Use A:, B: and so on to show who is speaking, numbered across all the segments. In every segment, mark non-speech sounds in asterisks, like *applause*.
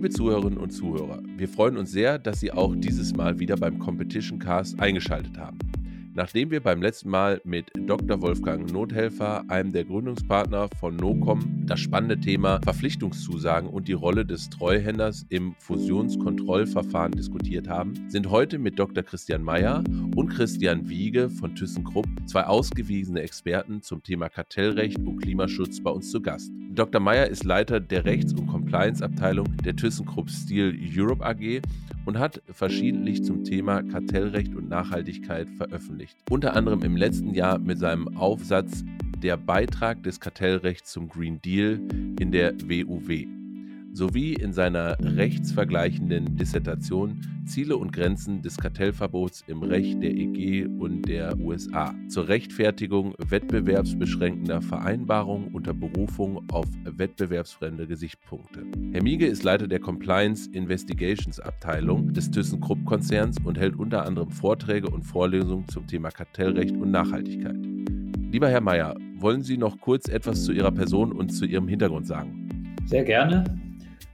A: Liebe Zuhörerinnen und Zuhörer, wir freuen uns sehr, dass Sie auch dieses Mal wieder beim Competition Cast eingeschaltet haben. Nachdem wir beim letzten Mal mit Dr. Wolfgang Nothelfer, einem der Gründungspartner von NOCOM, das spannende Thema Verpflichtungszusagen und die Rolle des Treuhänders im Fusionskontrollverfahren diskutiert haben, sind heute mit Dr. Christian Mayer und Christian Wiege von ThyssenKrupp zwei ausgewiesene Experten zum Thema Kartellrecht und Klimaschutz bei uns zu Gast. Dr. Mayer ist Leiter der Rechts- und Compliance-Abteilung der ThyssenKrupp Steel Europe AG und hat verschiedentlich zum Thema Kartellrecht und Nachhaltigkeit veröffentlicht. Unter anderem im letzten Jahr mit seinem Aufsatz Der Beitrag des Kartellrechts zum Green Deal in der WUW sowie in seiner rechtsvergleichenden Dissertation Ziele und Grenzen des Kartellverbots im Recht der EG und der USA zur Rechtfertigung wettbewerbsbeschränkender Vereinbarungen unter Berufung auf wettbewerbsfremde Gesichtspunkte. Herr Miege ist Leiter der Compliance Investigations Abteilung des ThyssenKrupp-Konzerns und hält unter anderem Vorträge und Vorlesungen zum Thema Kartellrecht und Nachhaltigkeit. Lieber Herr Mayer, wollen Sie noch kurz etwas zu Ihrer Person und zu Ihrem Hintergrund sagen?
B: Sehr gerne.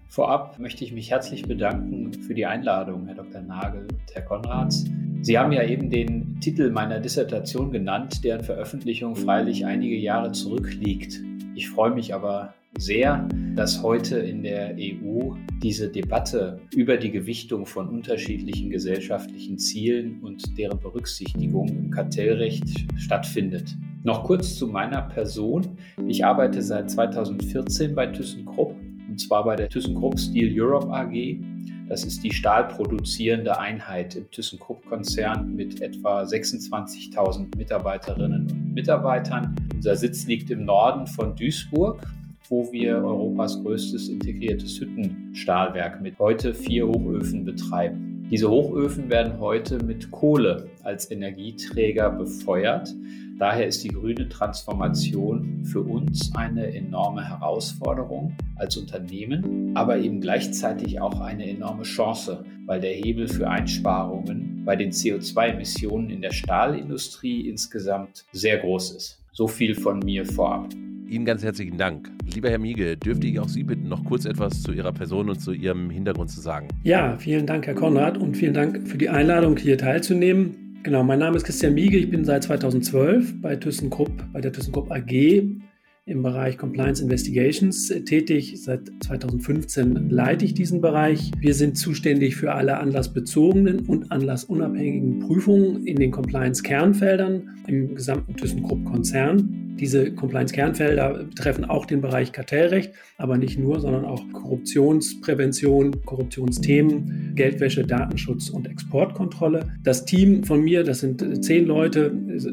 B: Vorab möchte ich mich herzlich bedanken für die Einladung, Herr Dr. Nagel und Herr Konrads. Sie haben ja eben den Titel meiner Dissertation genannt, deren Veröffentlichung freilich einige Jahre zurückliegt. Ich freue mich aber sehr, dass heute in der EU diese Debatte über die Gewichtung von unterschiedlichen gesellschaftlichen Zielen und deren Berücksichtigung im Kartellrecht stattfindet. Noch kurz zu meiner Person. Ich arbeite seit 2014 bei ThyssenKrupp und zwar bei der ThyssenKrupp Steel Europe AG. Das ist die stahlproduzierende Einheit im ThyssenKrupp-Konzern mit etwa 26.000 Mitarbeiterinnen und Mitarbeitern. Unser Sitz liegt im Norden von Duisburg, wo wir Europas größtes integriertes Hüttenstahlwerk mit heute vier Hochöfen betreiben. Diese Hochöfen werden heute mit Kohle als Energieträger befeuert. Daher ist die grüne Transformation für uns eine enorme Herausforderung als Unternehmen, aber eben gleichzeitig auch eine enorme Chance, weil der Hebel für Einsparungen bei den CO2-Emissionen in der Stahlindustrie insgesamt sehr groß ist. So viel von mir vorab.
A: Ihnen ganz herzlichen Dank. Lieber Herr Miege, dürfte ich auch Sie bitten, noch kurz etwas zu Ihrer Person und zu Ihrem Hintergrund zu sagen?
C: Ja, vielen Dank, Herr Konrad, und vielen Dank für die Einladung, hier teilzunehmen. Genau, mein Name ist Christian Miege. Ich bin seit 2012 bei ThyssenKrupp, bei der ThyssenKrupp AG im Bereich Compliance Investigations tätig. Seit 2015 leite ich diesen Bereich. Wir sind zuständig für alle anlassbezogenen und anlassunabhängigen Prüfungen in den Compliance-Kernfeldern im gesamten ThyssenKrupp-Konzern. Diese Compliance-Kernfelder betreffen auch den Bereich Kartellrecht, aber nicht nur, sondern auch Korruptionsprävention, Korruptionsthemen, Geldwäsche, Datenschutz und Exportkontrolle. Das Team von mir, das sind zehn Leute,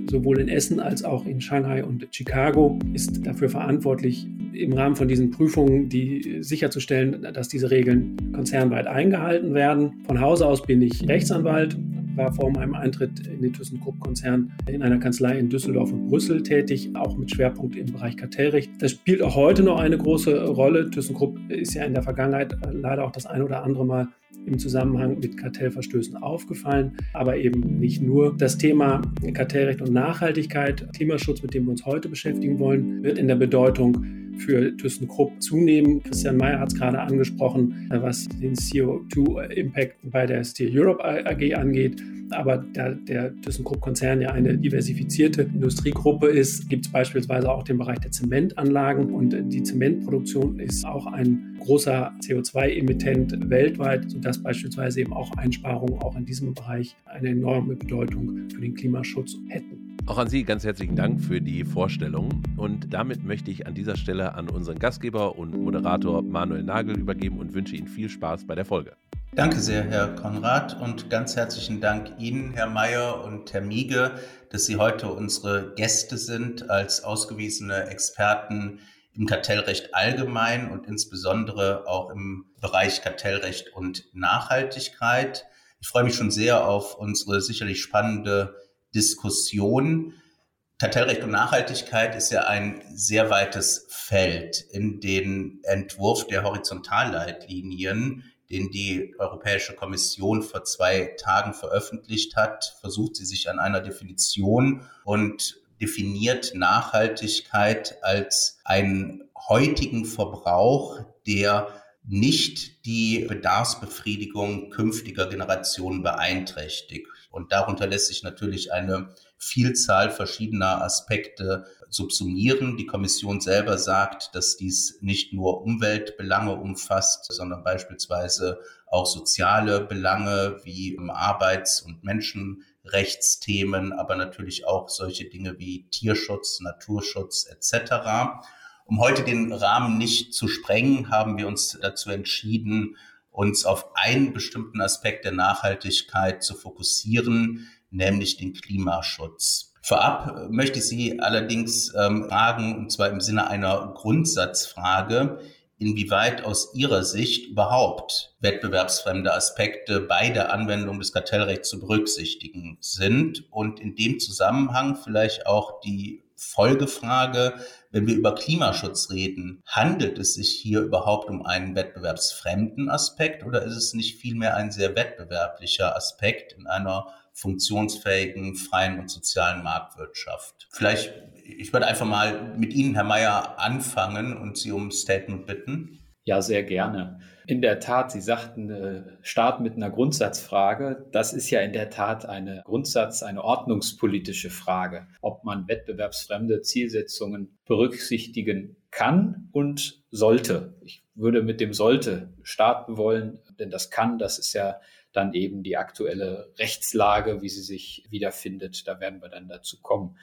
C: sowohl in Essen als auch in Shanghai und Chicago, ist dafür verantwortlich, im Rahmen von diesen Prüfungen die sicherzustellen, dass diese Regeln konzernweit eingehalten werden. Von Hause aus bin ich Rechtsanwalt, war vor meinem Eintritt in den ThyssenKrupp-Konzern in einer Kanzlei in Düsseldorf und Brüssel tätig, auch mit Schwerpunkt im Bereich Kartellrecht. Das spielt auch heute noch eine große Rolle. ThyssenKrupp ist ja in der Vergangenheit leider auch das ein oder andere Mal im Zusammenhang mit Kartellverstößen aufgefallen, aber eben nicht nur. Das Thema Kartellrecht und Nachhaltigkeit, Klimaschutz, mit dem wir uns heute beschäftigen wollen, wird in der Bedeutung für ThyssenKrupp zunehmen. Christian Mayer hat es gerade angesprochen, was den CO2-Impact bei der Steel Europe AG angeht. Aber da der ThyssenKrupp-Konzern ja eine diversifizierte Industriegruppe ist, gibt es beispielsweise auch den Bereich der Zementanlagen. Und die Zementproduktion ist auch ein großer CO2-Emittent weltweit, sodass beispielsweise eben auch Einsparungen auch in diesem Bereich eine enorme Bedeutung für den Klimaschutz hätten.
A: Auch an Sie ganz herzlichen Dank für die Vorstellung. Und damit möchte ich an dieser Stelle an unseren Gastgeber und Moderator Manuel Nagel übergeben und wünsche Ihnen viel Spaß bei der Folge.
D: Danke sehr, Herr Konrad, und ganz herzlichen Dank Ihnen, Herr Mayer und Herr Miege, dass Sie heute unsere Gäste sind als ausgewiesene Experten im Kartellrecht allgemein und insbesondere auch im Bereich Kartellrecht und Nachhaltigkeit. Ich freue mich schon sehr auf unsere sicherlich spannende Diskussion. Kartellrecht und Nachhaltigkeit ist ja ein sehr weites Feld. In den Entwurf der Horizontalleitlinien, den die Europäische Kommission vor zwei Tagen veröffentlicht hat, versucht sie sich an einer Definition und definiert Nachhaltigkeit als einen heutigen Verbrauch, der nicht die Bedarfsbefriedigung künftiger Generationen beeinträchtigt. Und darunter lässt sich natürlich eine Vielzahl verschiedener Aspekte subsumieren. Die Kommission selber sagt, dass dies nicht nur Umweltbelange umfasst, sondern beispielsweise auch soziale Belange wie Arbeits- und Menschenrechtsthemen, aber natürlich auch solche Dinge wie Tierschutz, Naturschutz etc. Um heute den Rahmen nicht zu sprengen, haben wir uns dazu entschieden, uns auf einen bestimmten Aspekt der Nachhaltigkeit zu fokussieren, nämlich den Klimaschutz. Vorab möchte ich Sie allerdings ähm, fragen, und zwar im Sinne einer Grundsatzfrage, inwieweit aus Ihrer Sicht überhaupt wettbewerbsfremde Aspekte bei der Anwendung des Kartellrechts zu berücksichtigen sind und in dem Zusammenhang vielleicht auch die Folgefrage, wenn wir über Klimaschutz reden, handelt es sich hier überhaupt um einen wettbewerbsfremden Aspekt oder ist es nicht vielmehr ein sehr wettbewerblicher Aspekt in einer funktionsfähigen, freien und sozialen Marktwirtschaft? Vielleicht, ich würde einfach mal mit Ihnen, Herr Mayer, anfangen und Sie um Statement bitten.
B: Ja, sehr gerne. In der Tat, Sie sagten, äh, Start mit einer Grundsatzfrage. Das ist ja in der Tat eine Grundsatz, eine ordnungspolitische Frage, ob man wettbewerbsfremde Zielsetzungen berücksichtigen kann und sollte. Ich würde mit dem sollte starten wollen, denn das kann, das ist ja dann eben die aktuelle Rechtslage, wie sie sich wiederfindet. Da werden wir dann dazu kommen.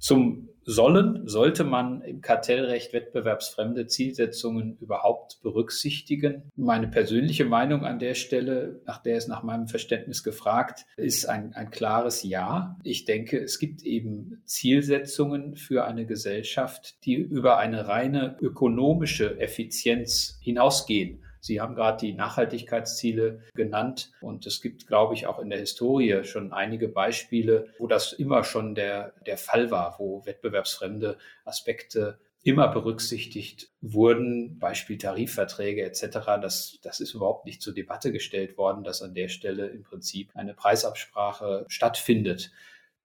B: Zum Sollen sollte man im Kartellrecht wettbewerbsfremde Zielsetzungen überhaupt berücksichtigen. Meine persönliche Meinung an der Stelle, nach der es nach meinem Verständnis gefragt, ist ein, ein klares Ja. Ich denke, es gibt eben Zielsetzungen für eine Gesellschaft, die über eine reine ökonomische Effizienz hinausgehen. Sie haben gerade die Nachhaltigkeitsziele genannt und es gibt, glaube ich, auch in der Historie schon einige Beispiele, wo das immer schon der, der Fall war, wo wettbewerbsfremde Aspekte immer berücksichtigt wurden, Beispiel Tarifverträge etc. Das, das ist überhaupt nicht zur Debatte gestellt worden, dass an der Stelle im Prinzip eine Preisabsprache stattfindet.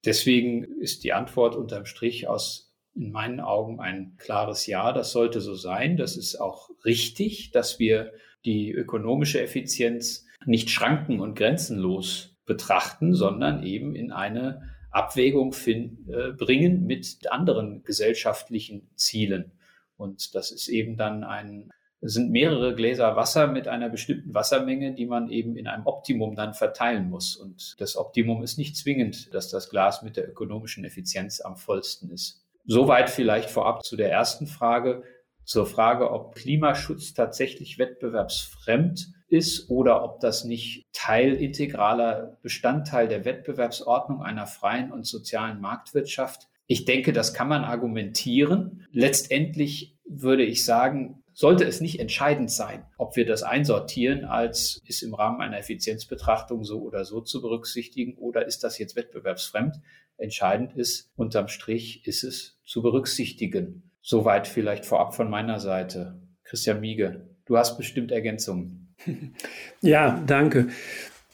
B: Deswegen ist die Antwort unterm Strich aus in meinen Augen ein klares Ja. Das sollte so sein. Das ist auch richtig, dass wir die ökonomische Effizienz nicht schranken- und grenzenlos betrachten, sondern eben in eine Abwägung äh, bringen mit anderen gesellschaftlichen Zielen. Und das ist eben dann ein, sind mehrere Gläser Wasser mit einer bestimmten Wassermenge, die man eben in einem Optimum dann verteilen muss. Und das Optimum ist nicht zwingend, dass das Glas mit der ökonomischen Effizienz am vollsten ist. Soweit vielleicht vorab zu der ersten Frage, zur Frage, ob Klimaschutz tatsächlich wettbewerbsfremd ist oder ob das nicht teilintegraler Bestandteil der Wettbewerbsordnung einer freien und sozialen Marktwirtschaft. Ich denke, das kann man argumentieren. Letztendlich würde ich sagen, sollte es nicht entscheidend sein, ob wir das einsortieren, als ist im Rahmen einer Effizienzbetrachtung so oder so zu berücksichtigen oder ist das jetzt wettbewerbsfremd. Entscheidend ist, unterm Strich ist es zu berücksichtigen. Soweit vielleicht vorab von meiner Seite. Christian Miege, du hast bestimmt Ergänzungen. *laughs*
C: Ja, danke.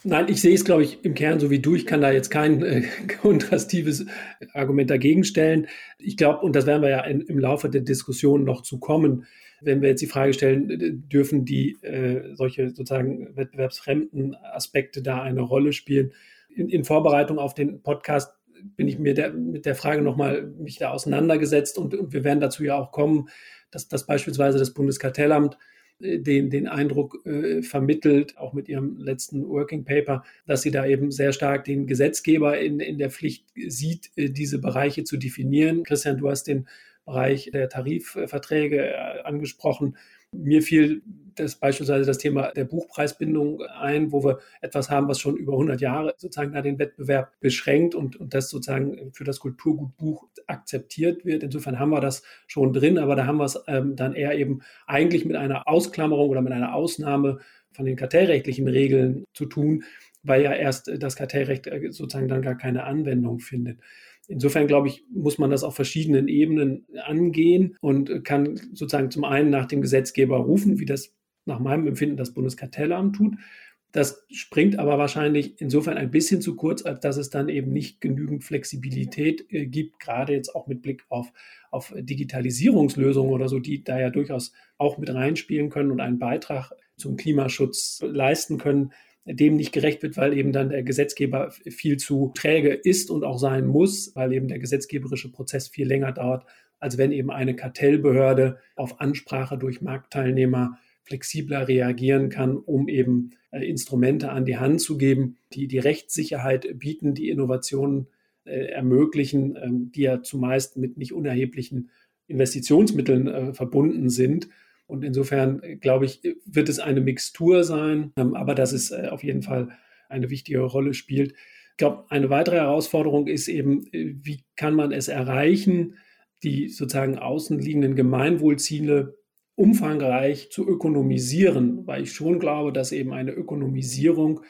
C: Nein, ich sehe es, glaube ich, im Kern so wie du. Ich kann da jetzt kein äh, *laughs* kontrastives Argument dagegen stellen. Ich glaube, und das werden wir ja in, im Laufe der Diskussion noch zu kommen, wenn wir jetzt die Frage stellen, dürfen die äh, solche sozusagen wettbewerbsfremden Aspekte da eine Rolle spielen? In, in Vorbereitung auf den Podcast bin ich mir der, mit der Frage nochmal mich da auseinandergesetzt und, und, wir werden dazu ja auch kommen, dass, dass beispielsweise das Bundeskartellamt äh, den, den Eindruck äh, vermittelt, auch mit ihrem letzten Working Paper, dass sie da eben sehr stark den Gesetzgeber in, in der Pflicht sieht, äh, diese Bereiche zu definieren. Christian, du hast den Bereich der Tarifverträge äh, angesprochen. Mir fiel das beispielsweise das Thema der Buchpreisbindung ein, wo wir etwas haben, was schon über 100 Jahre sozusagen da den Wettbewerb beschränkt und, und das sozusagen für das Kulturgutbuch akzeptiert wird. Insofern haben wir das schon drin, aber da haben wir es ähm, dann eher eben eigentlich mit einer Ausklammerung oder mit einer Ausnahme von den kartellrechtlichen Regeln zu tun, weil ja erst das Kartellrecht äh, sozusagen dann gar keine Anwendung findet. Insofern glaube ich, muss man das auf verschiedenen Ebenen angehen und kann sozusagen zum einen nach dem Gesetzgeber rufen, wie das nach meinem Empfinden das Bundeskartellamt tut. Das springt aber wahrscheinlich insofern ein bisschen zu kurz, als dass es dann eben nicht genügend Flexibilität äh, gibt, gerade jetzt auch mit Blick auf, auf Digitalisierungslösungen oder so, die da ja durchaus auch mit reinspielen können und einen Beitrag zum Klimaschutz leisten können, dem nicht gerecht wird, weil eben dann der Gesetzgeber viel zu träge ist und auch sein muss, weil eben der gesetzgeberische Prozess viel länger dauert, als wenn eben eine Kartellbehörde auf Ansprache durch Marktteilnehmer flexibler reagieren kann, um eben äh, Instrumente an die Hand zu geben, die die Rechtssicherheit bieten, die Innovationen äh, ermöglichen, ähm, die ja zumeist mit nicht unerheblichen Investitionsmitteln äh, verbunden sind. Und insofern, glaube ich, wird es eine Mixtur sein, ähm, aber dass es auf jeden Fall eine wichtige Rolle spielt. Ich glaube, eine weitere Herausforderung ist eben, wie kann man es erreichen, die sozusagen außenliegenden Gemeinwohlziele umfangreich zu ökonomisieren, weil ich schon glaube, dass eben eine Ökonomisierung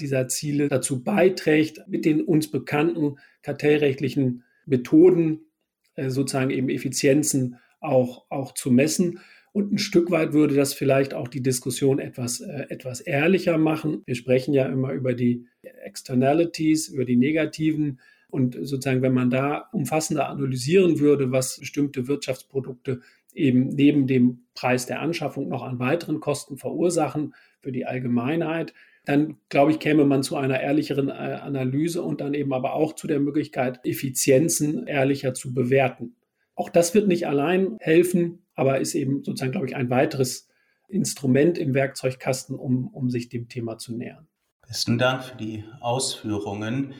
C: dieser Ziele dazu beiträgt, mit den uns bekannten kartellrechtlichen Methoden äh, sozusagen eben Effizienzen auch, auch zu messen. Und ein Stück weit würde das vielleicht auch die Diskussion etwas, äh, etwas ehrlicher machen. Wir sprechen ja immer über die Externalities, über die negativen. Und sozusagen, wenn man da umfassender analysieren würde, was bestimmte Wirtschaftsprodukte eben neben dem Preis der Anschaffung noch an weiteren Kosten verursachen für die Allgemeinheit, dann glaube ich, käme man zu einer ehrlicheren äh, Analyse und dann eben aber auch zu der Möglichkeit, Effizienzen ehrlicher zu bewerten. Auch das wird nicht allein helfen, aber ist eben sozusagen, glaube ich, ein weiteres Instrument im Werkzeugkasten, um, um sich dem Thema zu nähern.
D: Besten Dank für die Ausführungen.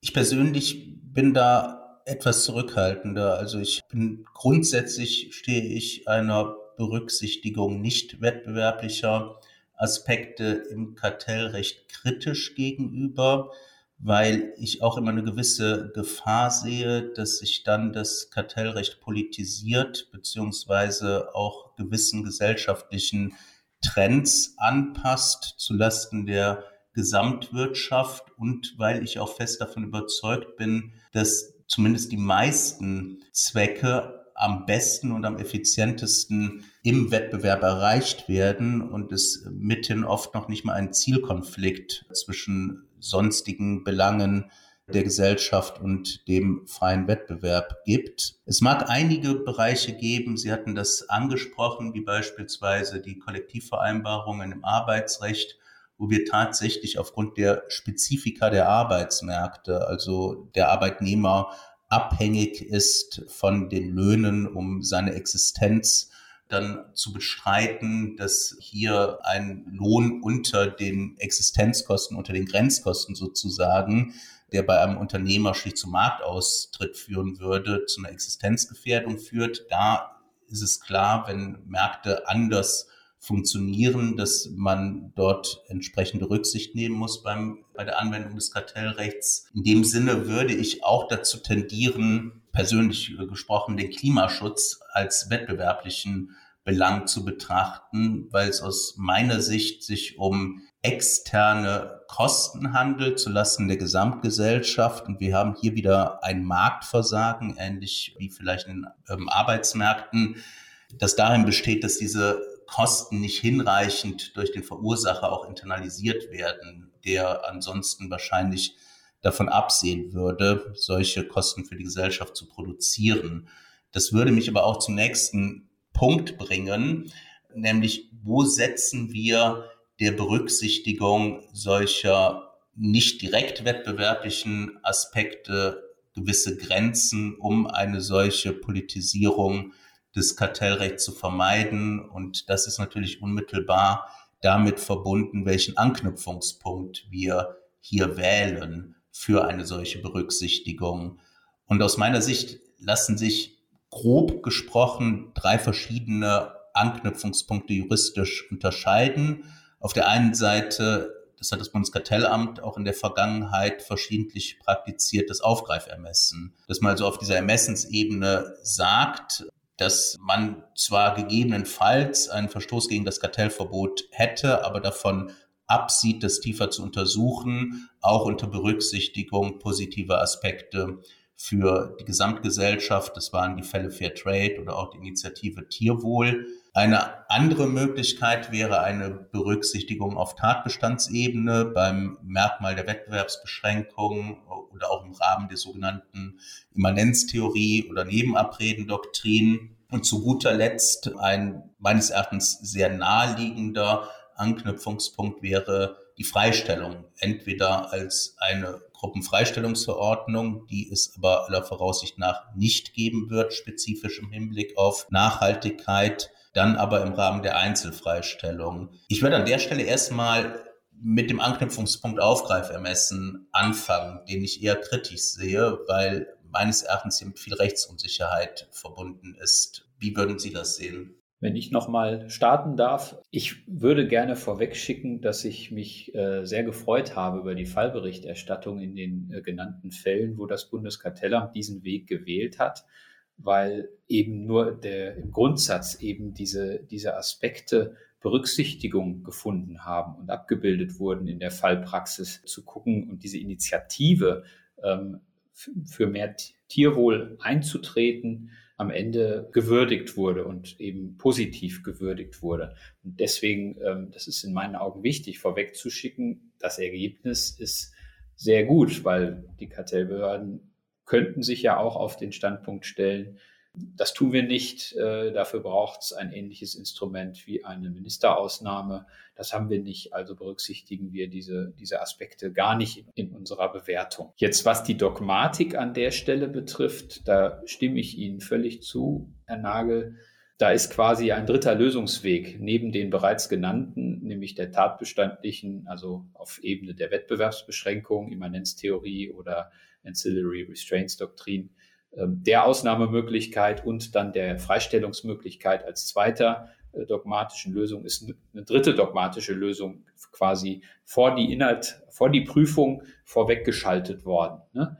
D: Ich persönlich bin da etwas zurückhaltender. Also ich bin grundsätzlich stehe ich einer Berücksichtigung nicht wettbewerblicher Aspekte im Kartellrecht kritisch gegenüber, weil ich auch immer eine gewisse Gefahr sehe, dass sich dann das Kartellrecht politisiert, beziehungsweise auch gewissen gesellschaftlichen Trends anpasst zulasten der Gesamtwirtschaft und weil ich auch fest davon überzeugt bin, dass zumindest die meisten Zwecke am besten und am effizientesten im Wettbewerb erreicht werden und es mithin oft noch nicht mal einen Zielkonflikt zwischen sonstigen Belangen der Gesellschaft und dem freien Wettbewerb gibt. Es mag einige Bereiche geben, Sie hatten das angesprochen, wie beispielsweise die Kollektivvereinbarungen im Arbeitsrecht, wo wir tatsächlich aufgrund der Spezifika der Arbeitsmärkte, also der Arbeitnehmer abhängig ist von den Löhnen, um seine Existenz dann zu bestreiten, dass hier ein Lohn unter den Existenzkosten, unter den Grenzkosten sozusagen, der bei einem Unternehmer schlicht zum Marktaustritt führen würde, zu einer Existenzgefährdung führt. Da ist es klar, wenn Märkte anders funktionieren, dass man dort entsprechende Rücksicht nehmen muss beim, bei der Anwendung des Kartellrechts. In dem Sinne würde ich auch dazu tendieren, persönlich gesprochen, den Klimaschutz als wettbewerblichen Belang zu betrachten, weil es aus meiner Sicht sich um externe Kosten handelt zulasten der Gesamtgesellschaft. Und wir haben hier wieder ein Marktversagen, ähnlich wie vielleicht in ähm, Arbeitsmärkten, das darin besteht, dass diese Kosten nicht hinreichend durch den Verursacher auch internalisiert werden, der ansonsten wahrscheinlich davon absehen würde, solche Kosten für die Gesellschaft zu produzieren. Das würde mich aber auch zum nächsten Punkt bringen, nämlich wo setzen wir der Berücksichtigung solcher nicht direkt wettbewerblichen Aspekte gewisse Grenzen, um eine solche Politisierung des Kartellrechts zu vermeiden. Und das ist natürlich unmittelbar damit verbunden, welchen Anknüpfungspunkt wir hier wählen für eine solche Berücksichtigung. Und aus meiner Sicht lassen sich grob gesprochen drei verschiedene Anknüpfungspunkte juristisch unterscheiden. Auf der einen Seite, das hat das Bundeskartellamt auch in der Vergangenheit verschiedentlich praktiziert, das Aufgreifermessen, dass man also auf dieser Ermessensebene sagt, dass man zwar gegebenenfalls einen Verstoß gegen das Kartellverbot hätte, aber davon absieht, das tiefer zu untersuchen, auch unter Berücksichtigung positiver Aspekte für die Gesamtgesellschaft. Das waren die Fälle Fair Trade oder auch die Initiative Tierwohl. Eine andere Möglichkeit wäre eine Berücksichtigung auf Tatbestandsebene beim Merkmal der Wettbewerbsbeschränkung oder auch im Rahmen der sogenannten Immanenztheorie oder Nebenabredendoktrin. Und zu guter Letzt ein meines Erachtens sehr naheliegender Anknüpfungspunkt wäre die Freistellung, entweder als eine Gruppenfreistellungsverordnung, die es aber aller Voraussicht nach nicht geben wird, spezifisch im Hinblick auf Nachhaltigkeit, dann aber im Rahmen der Einzelfreistellung. Ich würde an der Stelle erstmal mit dem Anknüpfungspunkt Aufgreifermessen anfangen, den ich eher kritisch sehe, weil meines Erachtens hier mit viel Rechtsunsicherheit verbunden ist. Wie würden Sie das sehen?
B: Wenn ich nochmal starten darf, ich würde gerne vorweg schicken, dass ich mich äh, sehr gefreut habe über die Fallberichterstattung in den äh, genannten Fällen, wo das Bundeskartellamt diesen Weg gewählt hat, weil eben nur der, im Grundsatz eben diese, diese Aspekte Berücksichtigung gefunden haben und abgebildet wurden in der Fallpraxis zu gucken und diese Initiative ähm, für mehr Tierwohl einzutreten, am Ende gewürdigt wurde und eben positiv gewürdigt wurde. Und deswegen, ähm, das ist in meinen Augen wichtig, vorwegzuschicken, das Ergebnis ist sehr gut, weil die Kartellbehörden könnten sich ja auch auf den Standpunkt stellen, das tun wir nicht. Äh, dafür braucht es ein ähnliches Instrument wie eine Ministerausnahme. Das haben wir nicht. Also berücksichtigen wir diese, diese Aspekte gar nicht in unserer Bewertung. Jetzt, was die Dogmatik an der Stelle betrifft, da stimme ich Ihnen völlig zu, Herr Nagel. Da ist quasi ein dritter Lösungsweg neben den bereits genannten, nämlich der tatbestandlichen, also auf Ebene der Wettbewerbsbeschränkung, Immanenztheorie oder Ancillary Restraints Doktrin, der Ausnahmemöglichkeit und dann der Freistellungsmöglichkeit als zweiter äh, dogmatischen Lösung ist eine dritte dogmatische Lösung quasi vor die Inhalt, vor die Prüfung vorweggeschaltet worden. Ne?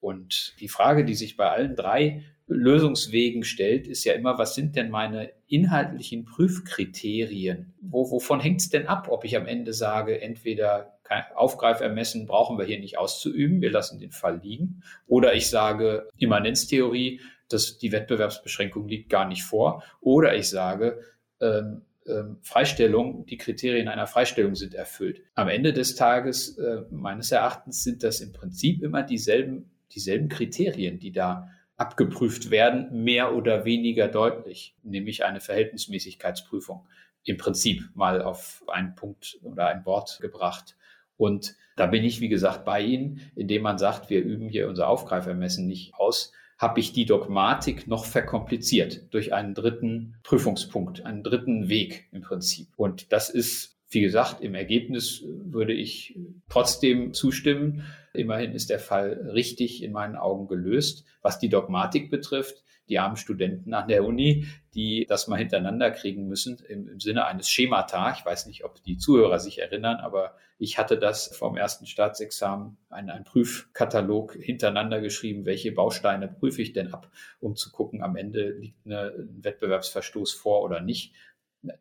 B: Und die Frage, die sich bei allen drei Lösungswegen stellt, ist ja immer, was sind denn meine inhaltlichen Prüfkriterien? Wo, wovon hängt es denn ab, ob ich am Ende sage, entweder Aufgreifermessen brauchen wir hier nicht auszuüben, wir lassen den Fall liegen, oder ich sage Immanenztheorie, dass die Wettbewerbsbeschränkung liegt gar nicht vor, oder ich sage, ähm, ähm, Freistellung, die Kriterien einer Freistellung sind erfüllt. Am Ende des Tages, äh, meines Erachtens, sind das im Prinzip immer dieselben, dieselben Kriterien, die da abgeprüft werden, mehr oder weniger deutlich, nämlich eine Verhältnismäßigkeitsprüfung. Im Prinzip mal auf einen Punkt oder ein Wort gebracht. Und da bin ich, wie gesagt, bei Ihnen, indem man sagt, wir üben hier unser Aufgreifermessen nicht aus, habe ich die Dogmatik noch verkompliziert durch einen dritten Prüfungspunkt, einen dritten Weg im Prinzip. Und das ist, wie gesagt, im Ergebnis würde ich trotzdem zustimmen. Immerhin ist der Fall richtig in meinen Augen gelöst. Was die Dogmatik betrifft, die armen Studenten an der Uni, die das mal hintereinander kriegen müssen im, im Sinne eines Schemata. Ich weiß nicht, ob die Zuhörer sich erinnern, aber ich hatte das vom ersten Staatsexamen, einen, einen Prüfkatalog hintereinander geschrieben, welche Bausteine prüfe ich denn ab, um zu gucken, am Ende liegt eine, ein Wettbewerbsverstoß vor oder nicht.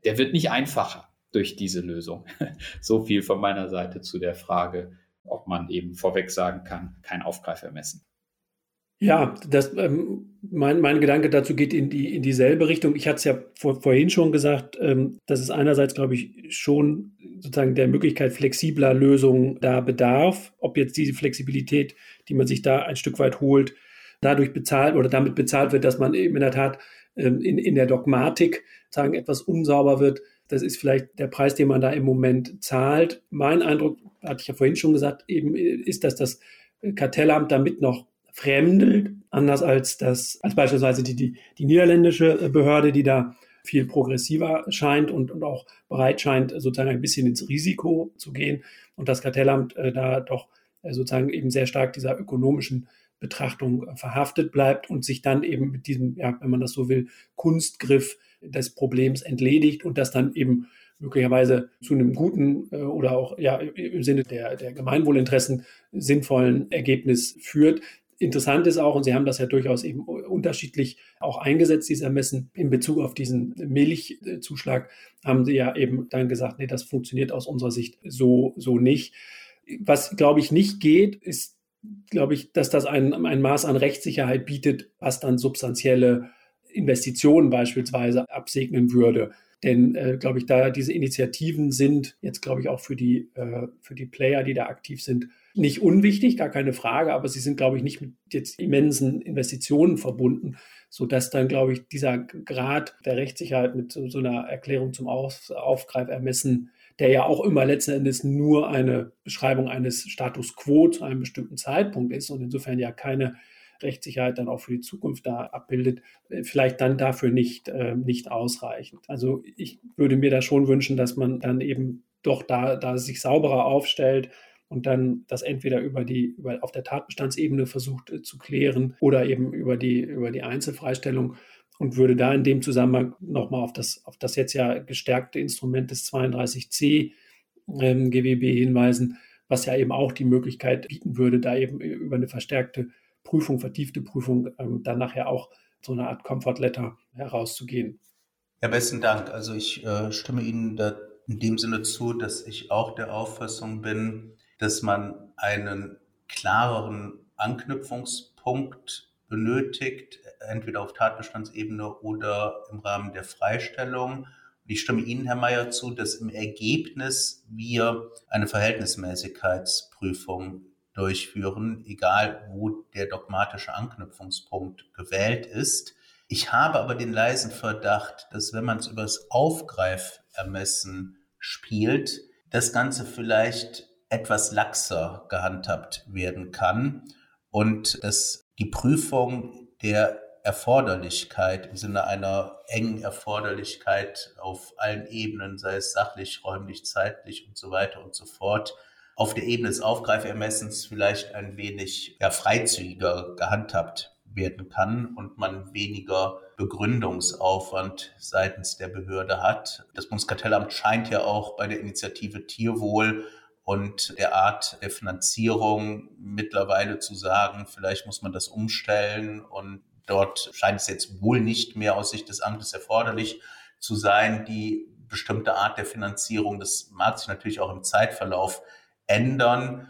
B: Der wird nicht einfacher durch diese Lösung. *laughs* so viel von meiner Seite zu der Frage, ob man eben vorweg sagen kann, kein Aufgreifer messen.
C: Ja, das, ähm, mein, mein Gedanke dazu geht in, die, in dieselbe Richtung. Ich hatte es ja vor, vorhin schon gesagt, ähm, dass es einerseits, glaube ich, schon sozusagen der Möglichkeit flexibler Lösungen da bedarf. Ob jetzt diese Flexibilität, die man sich da ein Stück weit holt, dadurch bezahlt oder damit bezahlt wird, dass man eben in der Tat ähm, in, in der Dogmatik sagen etwas unsauber wird. Das ist vielleicht der Preis, den man da im Moment zahlt. Mein Eindruck, hatte ich ja vorhin schon gesagt, eben ist, dass das Kartellamt damit noch fremdelt, anders als das, als beispielsweise die, die, die niederländische Behörde, die da viel progressiver scheint und, und auch bereit scheint, sozusagen ein bisschen ins Risiko zu gehen und das Kartellamt äh, da doch äh, sozusagen eben sehr stark dieser ökonomischen Betrachtung äh, verhaftet bleibt und sich dann eben mit diesem, ja, wenn man das so will, Kunstgriff des Problems entledigt und das dann eben möglicherweise zu einem guten äh, oder auch ja im Sinne der, der Gemeinwohlinteressen sinnvollen Ergebnis führt. Interessant ist auch, und Sie haben das ja durchaus eben unterschiedlich auch eingesetzt, diese Ermessen in Bezug auf diesen Milchzuschlag, haben Sie ja eben dann gesagt, nee, das funktioniert aus unserer Sicht so, so nicht. Was, glaube ich, nicht geht, ist glaube ich, dass das ein, ein Maß an Rechtssicherheit bietet, was dann substanzielle Investitionen beispielsweise absegnen würde. Denn, äh, glaube ich, da diese Initiativen sind jetzt, glaube ich, auch für die, äh, für die Player, die da aktiv sind, nicht unwichtig, gar keine Frage, aber sie sind, glaube ich, nicht mit jetzt immensen Investitionen verbunden, sodass dann, glaube ich, dieser Grad der Rechtssicherheit mit so, so einer Erklärung zum Auf, Aufgreifermessen, der ja auch immer letzten Endes nur eine Beschreibung eines Status quo zu einem bestimmten Zeitpunkt ist und insofern ja keine Rechtssicherheit dann auch für die Zukunft da abbildet, äh, vielleicht dann dafür nicht, äh, nicht ausreichend. Also ich würde mir da schon wünschen, dass man dann eben doch da, da sich sauberer aufstellt und dann das entweder über die, über, auf der Tatbestandsebene versucht äh, zu klären oder eben über die, über die Einzelfreistellung und würde da in dem Zusammenhang nochmal auf das, auf das jetzt ja gestärkte Instrument des 32c ähm, GWB hinweisen, was ja eben auch die Möglichkeit bieten würde, da eben über eine verstärkte Prüfung, vertiefte Prüfung, ähm, dann nachher auch so eine Art Comfort Letter herauszugehen.
D: Ja, besten Dank. Also ich äh, stimme Ihnen da in dem Sinne zu, dass ich auch der Auffassung bin, dass man einen klareren Anknüpfungspunkt benötigt, entweder auf Tatbestandsebene oder im Rahmen der Freistellung. ich stimme Ihnen, Herr Mayer, zu, dass im Ergebnis wir eine Verhältnismäßigkeitsprüfung durchführen, egal wo der dogmatische Anknüpfungspunkt gewählt ist. Ich habe aber den leisen Verdacht, dass wenn man es übers Aufgreifermessen spielt, das Ganze vielleicht etwas laxer gehandhabt werden kann und dass die Prüfung der Erforderlichkeit im Sinne einer engen Erforderlichkeit auf allen Ebenen, sei es sachlich, räumlich, zeitlich und so weiter und so fort, auf der Ebene des Aufgreifermessens vielleicht ein wenig ja, freizügiger gehandhabt werden kann und man weniger Begründungsaufwand seitens der Behörde hat. Das Bundeskartellamt scheint ja auch bei der Initiative Tierwohl und der Art der Finanzierung mittlerweile zu sagen, vielleicht muss man das umstellen und dort scheint es jetzt wohl nicht mehr aus Sicht des Amtes erforderlich zu sein, die bestimmte Art der Finanzierung. Das mag sich natürlich auch im Zeitverlauf ändern.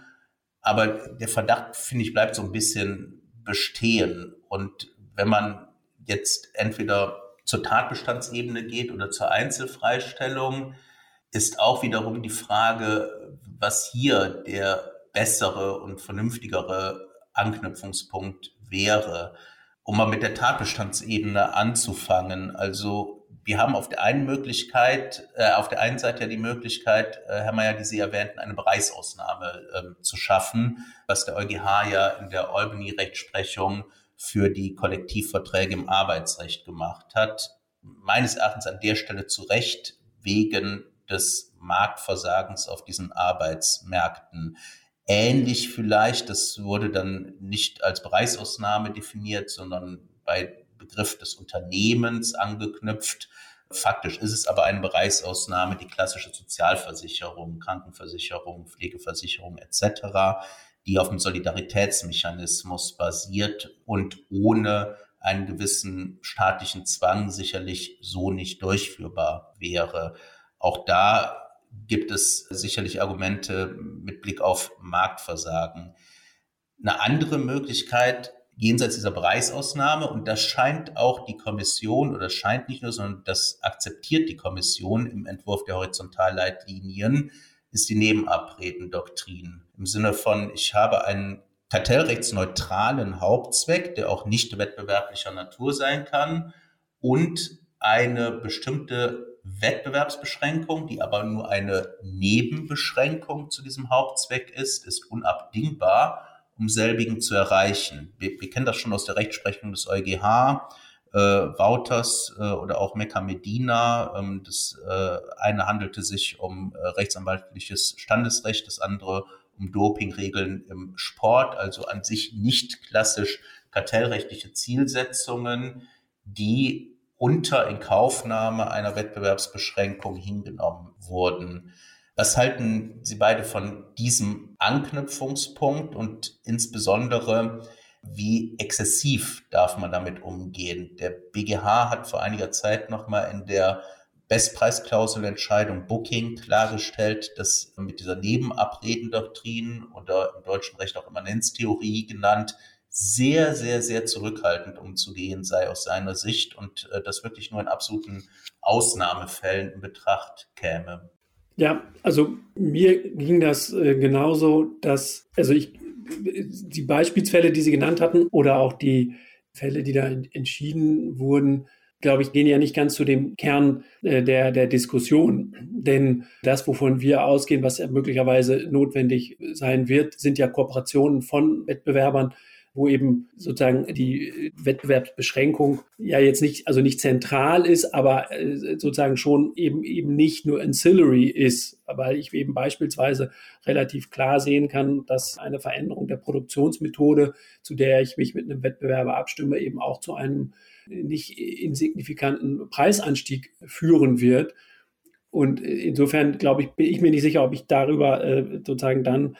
D: Aber der Verdacht, finde ich, bleibt so ein bisschen bestehen. Und wenn man jetzt entweder zur Tatbestandsebene geht oder zur Einzelfreistellung, ist auch wiederum die Frage, was hier der bessere und vernünftigere Anknüpfungspunkt wäre, um mal mit der Tatbestandsebene anzufangen. Also wir haben auf der einen Möglichkeit, äh, auf der einen Seite ja die Möglichkeit, äh, Herr Mayer, die Sie erwähnten, eine Bereichsausnahme äh, zu schaffen, was der EuGH ja in der Albany-Rechtsprechung für die Kollektivverträge im Arbeitsrecht gemacht hat. Meines Erachtens an der Stelle zu Recht wegen des Marktversagens auf diesen Arbeitsmärkten. Ähnlich vielleicht, das wurde dann nicht als Bereichsausnahme definiert, sondern bei Begriff des Unternehmens angeknüpft. Faktisch ist es aber eine Bereichsausnahme, die klassische Sozialversicherung, Krankenversicherung, Pflegeversicherung etc., die auf dem Solidaritätsmechanismus basiert und ohne einen gewissen staatlichen Zwang sicherlich so nicht durchführbar wäre. Auch da gibt es sicherlich Argumente mit Blick auf Marktversagen. Eine andere Möglichkeit jenseits dieser Bereichsausnahme. Und das scheint auch die Kommission, oder scheint nicht nur, sondern das akzeptiert die Kommission im Entwurf der Horizontalleitlinien, ist die Nebenabredendoktrin. Im Sinne von, ich habe einen kartellrechtsneutralen Hauptzweck, der auch nicht wettbewerblicher Natur sein kann und eine bestimmte Wettbewerbsbeschränkung, die aber nur eine Nebenbeschränkung zu diesem Hauptzweck ist, ist unabdingbar um selbigen zu erreichen. Wir, wir kennen das schon aus der Rechtsprechung des EuGH, äh, Wouters äh, oder auch Mecca Medina. Ähm, das äh, eine handelte sich um äh, rechtsanwaltliches Standesrecht, das andere um Dopingregeln im Sport, also an sich nicht klassisch kartellrechtliche Zielsetzungen, die unter Inkaufnahme einer Wettbewerbsbeschränkung hingenommen wurden. Was halten Sie beide von diesem Anknüpfungspunkt und insbesondere, wie exzessiv darf man damit umgehen? Der BGH hat vor einiger Zeit nochmal in der Bestpreisklauselentscheidung Booking klargestellt, dass mit dieser Nebenabredendoktrin oder im deutschen Recht auch Immanenztheorie genannt, sehr, sehr, sehr zurückhaltend umzugehen sei aus seiner Sicht und äh, das wirklich nur in absoluten Ausnahmefällen in Betracht käme.
C: Ja, also mir ging das äh, genauso, dass, also ich, die Beispielsfälle, die Sie genannt hatten, oder auch die Fälle, die da entschieden wurden, glaube ich, gehen ja nicht ganz zu dem Kern äh, der, der Diskussion. Denn das, wovon wir ausgehen, was möglicherweise notwendig sein wird, sind ja Kooperationen von Wettbewerbern wo eben sozusagen die Wettbewerbsbeschränkung ja jetzt nicht, also nicht zentral ist, aber äh, sozusagen schon eben eben nicht nur ancillary ist, weil ich eben beispielsweise relativ klar sehen kann, dass eine Veränderung der Produktionsmethode, zu der ich mich mit einem Wettbewerber abstimme, eben auch zu einem nicht insignifikanten Preisanstieg führen wird. Und insofern glaube ich, bin ich mir nicht sicher, ob ich darüber äh, sozusagen dann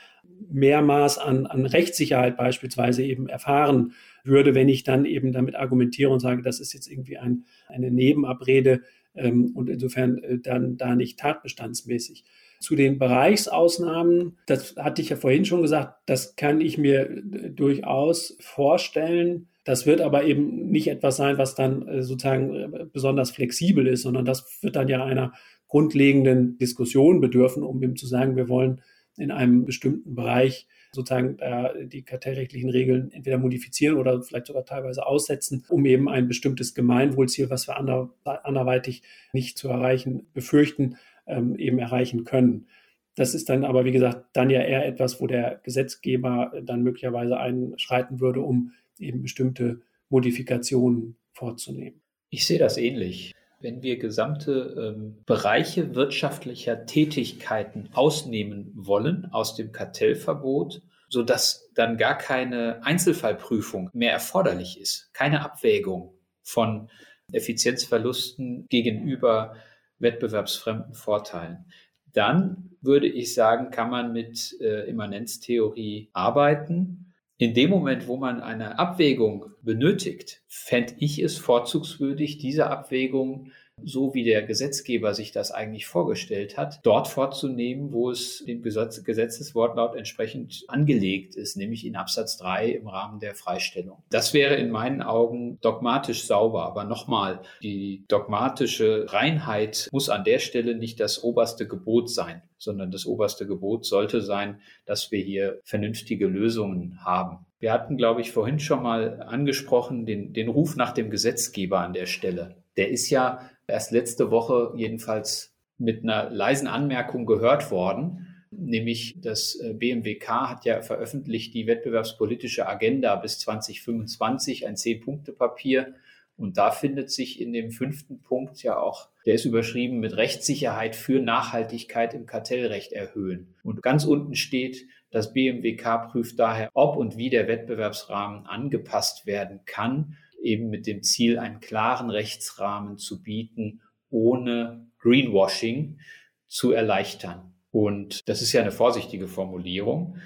C: mehr Maß an, an Rechtssicherheit beispielsweise eben erfahren würde, wenn ich dann eben damit argumentiere und sage, das ist jetzt irgendwie ein, eine Nebenabrede ähm, und insofern äh, dann da nicht tatbestandsmäßig. Zu den Bereichsausnahmen, das hatte ich ja vorhin schon gesagt, das kann ich mir äh, durchaus vorstellen. Das wird aber eben nicht etwas sein, was dann äh, sozusagen äh, besonders flexibel ist, sondern das wird dann ja einer grundlegenden Diskussion bedürfen, um eben zu sagen, wir wollen in einem bestimmten Bereich sozusagen äh, die kartellrechtlichen Regeln entweder modifizieren oder vielleicht sogar teilweise aussetzen, um eben ein bestimmtes Gemeinwohlziel, was wir ander, anderweitig nicht zu erreichen befürchten, ähm, eben erreichen können. Das ist dann aber, wie gesagt, dann ja eher etwas, wo der Gesetzgeber dann möglicherweise einschreiten würde, um eben bestimmte Modifikationen vorzunehmen.
B: Ich sehe das ähnlich wenn wir gesamte ähm, Bereiche wirtschaftlicher Tätigkeiten ausnehmen wollen aus dem Kartellverbot, sodass dann gar keine Einzelfallprüfung mehr erforderlich ist, keine Abwägung von Effizienzverlusten gegenüber wettbewerbsfremden Vorteilen. Dann würde ich sagen, kann man mit äh, Immanenztheorie arbeiten in dem Moment, wo man eine Abwägung benötigt, fände ich es vorzugswürdig, diese Abwägung so wie der Gesetzgeber sich das eigentlich vorgestellt hat, dort vorzunehmen, wo es dem Gesetz Gesetzeswortlaut entsprechend angelegt ist, nämlich in Absatz 3 im Rahmen der Freistellung. Das wäre in meinen Augen dogmatisch sauber. Aber nochmal, die dogmatische Reinheit muss an der Stelle nicht das oberste Gebot sein, sondern das oberste Gebot sollte sein, dass wir hier vernünftige Lösungen haben. Wir hatten, glaube ich, vorhin schon mal angesprochen, den, den Ruf nach dem Gesetzgeber an der Stelle. Der ist ja erst letzte Woche jedenfalls mit einer leisen Anmerkung gehört worden. Nämlich das äh, BMWK hat ja veröffentlicht die wettbewerbspolitische Agenda bis 2025, ein Zehn-Punkte-Papier. Und da findet sich in dem fünften Punkt ja auch, der ist überschrieben mit Rechtssicherheit für Nachhaltigkeit im Kartellrecht erhöhen. Und ganz unten steht, das BMWK prüft daher, ob und wie der Wettbewerbsrahmen angepasst werden kann, eben mit dem Ziel, einen klaren Rechtsrahmen zu bieten, ohne Greenwashing zu erleichtern. Und das ist ja eine vorsichtige Formulierung.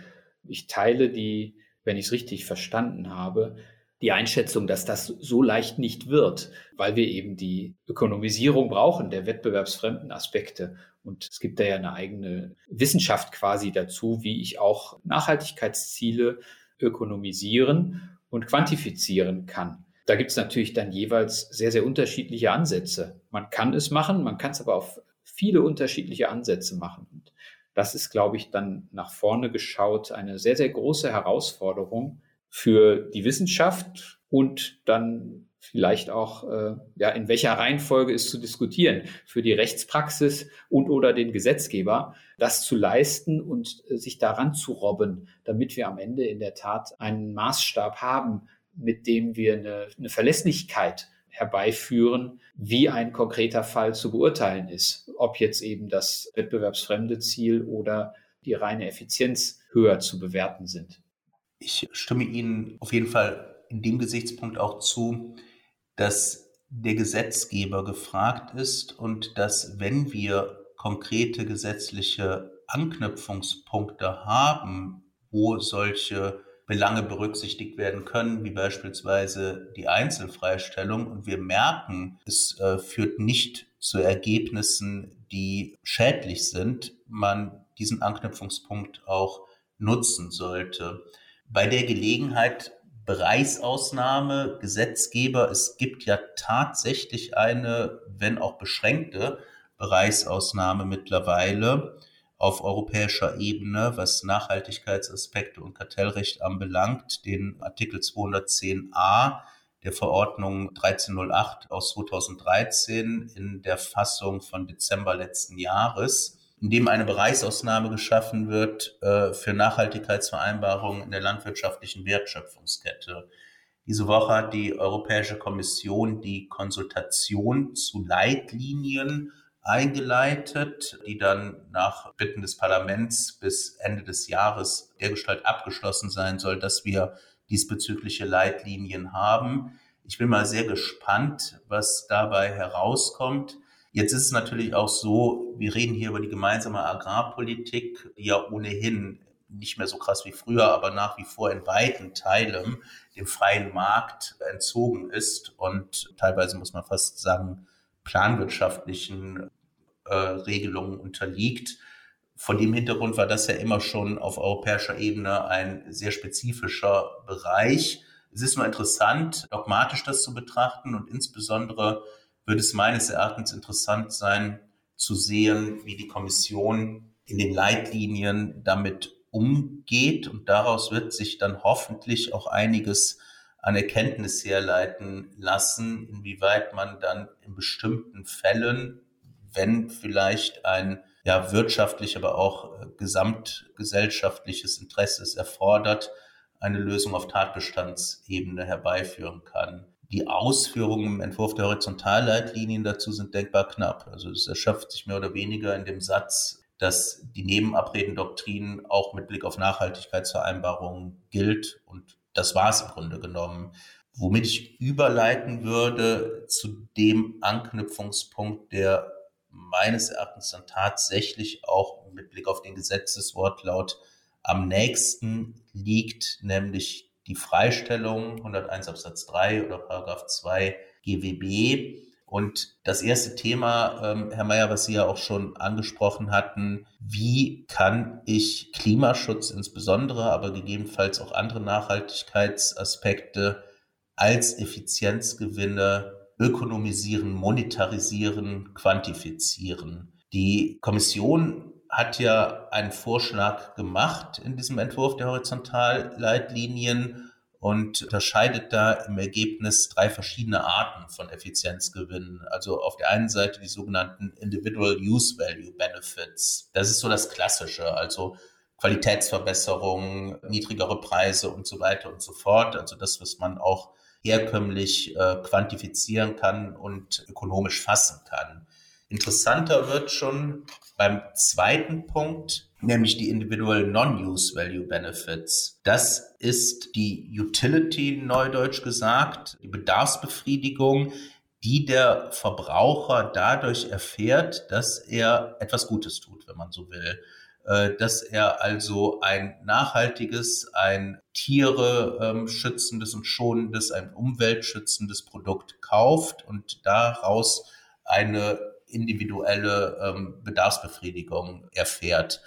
B: Ich teile die, wenn ich es richtig verstanden habe, die Einschätzung, dass das so leicht nicht wird, weil wir eben die Ökonomisierung brauchen der wettbewerbsfremden Aspekte. Und es gibt da ja eine eigene Wissenschaft quasi dazu, wie ich auch Nachhaltigkeitsziele ökonomisieren und quantifizieren kann. Da gibt es natürlich dann jeweils sehr, sehr unterschiedliche Ansätze. Man kann es machen, man kann es aber auf viele unterschiedliche Ansätze machen. Und das ist, glaube ich, dann nach vorne geschaut eine sehr, sehr große Herausforderung für die Wissenschaft und dann vielleicht auch, äh, ja, in welcher Reihenfolge ist zu diskutieren, für die Rechtspraxis und oder den Gesetzgeber, das zu leisten und äh, sich daran zu robben, damit wir am Ende in der Tat einen Maßstab haben, mit dem wir eine, eine Verlässlichkeit herbeiführen, wie ein konkreter Fall zu beurteilen ist, ob jetzt eben das wettbewerbsfremde Ziel oder die reine Effizienz höher zu bewerten sind.
D: Ich stimme Ihnen auf jeden Fall in dem Gesichtspunkt auch zu, dass der Gesetzgeber gefragt ist und dass wenn wir konkrete gesetzliche Anknüpfungspunkte haben, wo solche Belange berücksichtigt werden können, wie beispielsweise die Einzelfreistellung. Und wir merken, es äh, führt nicht zu Ergebnissen, die schädlich sind, man diesen Anknüpfungspunkt auch nutzen sollte. Bei der Gelegenheit Bereichsausnahme, Gesetzgeber, es gibt ja tatsächlich eine, wenn auch beschränkte Bereichsausnahme mittlerweile auf europäischer Ebene, was Nachhaltigkeitsaspekte und Kartellrecht anbelangt, den Artikel 210a der Verordnung 1308 aus 2013 in der Fassung von Dezember letzten Jahres, in dem eine Bereichsausnahme geschaffen wird äh, für Nachhaltigkeitsvereinbarungen in der landwirtschaftlichen Wertschöpfungskette. Diese Woche hat die Europäische Kommission die Konsultation zu Leitlinien eingeleitet, die dann nach Bitten des Parlaments bis Ende des Jahres dergestalt abgeschlossen sein soll, dass wir diesbezügliche Leitlinien haben. Ich bin mal sehr gespannt, was dabei herauskommt. Jetzt ist es natürlich auch so, wir reden hier über die gemeinsame Agrarpolitik, die ja ohnehin nicht mehr so krass wie früher, aber nach wie vor in weiten Teilen dem freien Markt entzogen ist und teilweise muss man fast sagen, planwirtschaftlichen äh, Regelungen unterliegt. Von dem Hintergrund war das ja immer schon auf europäischer Ebene ein sehr spezifischer Bereich. Es ist nur interessant, dogmatisch das zu betrachten und insbesondere würde es meines Erachtens interessant sein, zu sehen, wie die Kommission in den Leitlinien damit umgeht. Und daraus wird sich dann hoffentlich auch einiges an Erkenntnis herleiten lassen, inwieweit man dann in bestimmten Fällen, wenn vielleicht ein ja, wirtschaftlich, aber auch äh, gesamtgesellschaftliches Interesse es erfordert, eine Lösung auf Tatbestandsebene herbeiführen kann. Die Ausführungen im Entwurf der Horizontalleitlinien dazu sind denkbar knapp. Also es erschöpft sich mehr oder weniger in dem Satz, dass die Nebenabredendoktrin auch mit Blick auf Nachhaltigkeitsvereinbarungen gilt. Und das war es im Grunde genommen. Womit ich überleiten würde zu dem Anknüpfungspunkt, der meines Erachtens dann tatsächlich auch mit Blick auf den Gesetzeswortlaut am nächsten liegt, nämlich die Freistellung 101 Absatz 3 oder Paragraph 2 GWB. Und das erste Thema, ähm, Herr Mayer, was Sie ja auch schon angesprochen hatten, wie kann ich Klimaschutz insbesondere, aber gegebenenfalls auch andere Nachhaltigkeitsaspekte als Effizienzgewinne ökonomisieren, monetarisieren, quantifizieren. Die Kommission hat ja einen Vorschlag gemacht in diesem Entwurf der Horizontalleitlinien und unterscheidet da im Ergebnis drei verschiedene Arten von Effizienzgewinnen. Also auf der einen Seite die sogenannten Individual Use Value Benefits. Das ist so das Klassische, also Qualitätsverbesserung, niedrigere Preise und so weiter und so fort. Also das, was man auch herkömmlich äh, quantifizieren kann und ökonomisch fassen kann. Interessanter wird schon beim zweiten Punkt, nämlich die Individual Non-Use Value Benefits. Das ist die Utility, neudeutsch gesagt, die Bedarfsbefriedigung, die der Verbraucher dadurch erfährt, dass er etwas Gutes tut, wenn man so will. Äh, dass er also ein nachhaltiges, ein Tiere ähm, schützendes und schonendes, ein umweltschützendes Produkt kauft und daraus eine individuelle ähm, Bedarfsbefriedigung erfährt.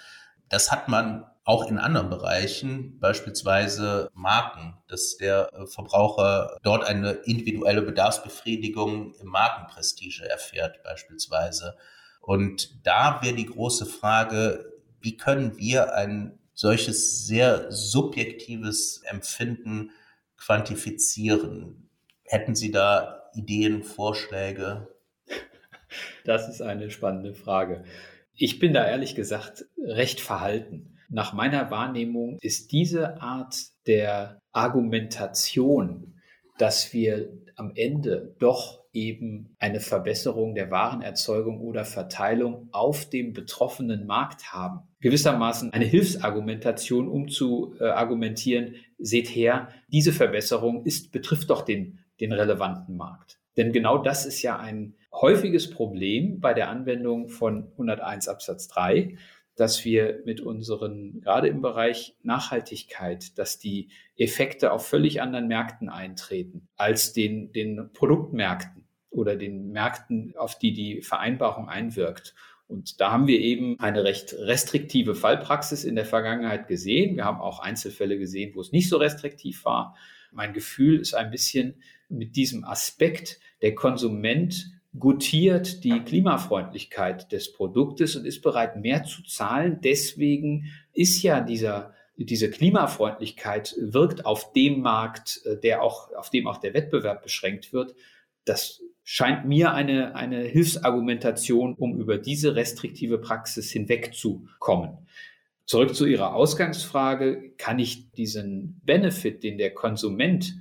D: Das hat man auch in anderen Bereichen, beispielsweise Marken, dass der äh, Verbraucher dort eine individuelle Bedarfsbefriedigung im Markenprestige erfährt, beispielsweise. Und da wäre die große Frage, wie können wir ein solches sehr subjektives Empfinden quantifizieren? Hätten Sie da Ideen, Vorschläge?
B: Das ist eine spannende Frage. Ich bin da ehrlich gesagt recht verhalten. Nach meiner Wahrnehmung ist diese Art der Argumentation, dass wir am Ende doch eben eine Verbesserung der Warenerzeugung oder Verteilung auf dem betroffenen Markt haben. Gewissermaßen eine Hilfsargumentation, um zu äh, argumentieren, seht her, diese Verbesserung ist, betrifft doch den, den relevanten Markt. Denn genau das ist ja ein häufiges Problem bei der Anwendung von 101 Absatz 3, dass wir mit unseren, gerade im Bereich Nachhaltigkeit, dass die Effekte auf völlig anderen Märkten eintreten als den, den Produktmärkten. oder den Märkten, auf die die Vereinbarung einwirkt. Und da haben wir eben eine recht restriktive Fallpraxis in der Vergangenheit gesehen. Wir haben auch Einzelfälle gesehen, wo es nicht so restriktiv war. Mein Gefühl ist ein bisschen mit diesem Aspekt, der Konsument gutiert die Klimafreundlichkeit des Produktes und ist bereit, mehr zu zahlen. Deswegen ist ja dieser, diese Klimafreundlichkeit wirkt auf dem Markt, äh, der auch, auf dem auch der Wettbewerb beschränkt wird. Das scheint mir eine, eine Hilfsargumentation, um über diese restriktive Praxis hinwegzukommen. Zurück zu Ihrer Ausgangsfrage. Kann ich diesen Benefit, den der Konsument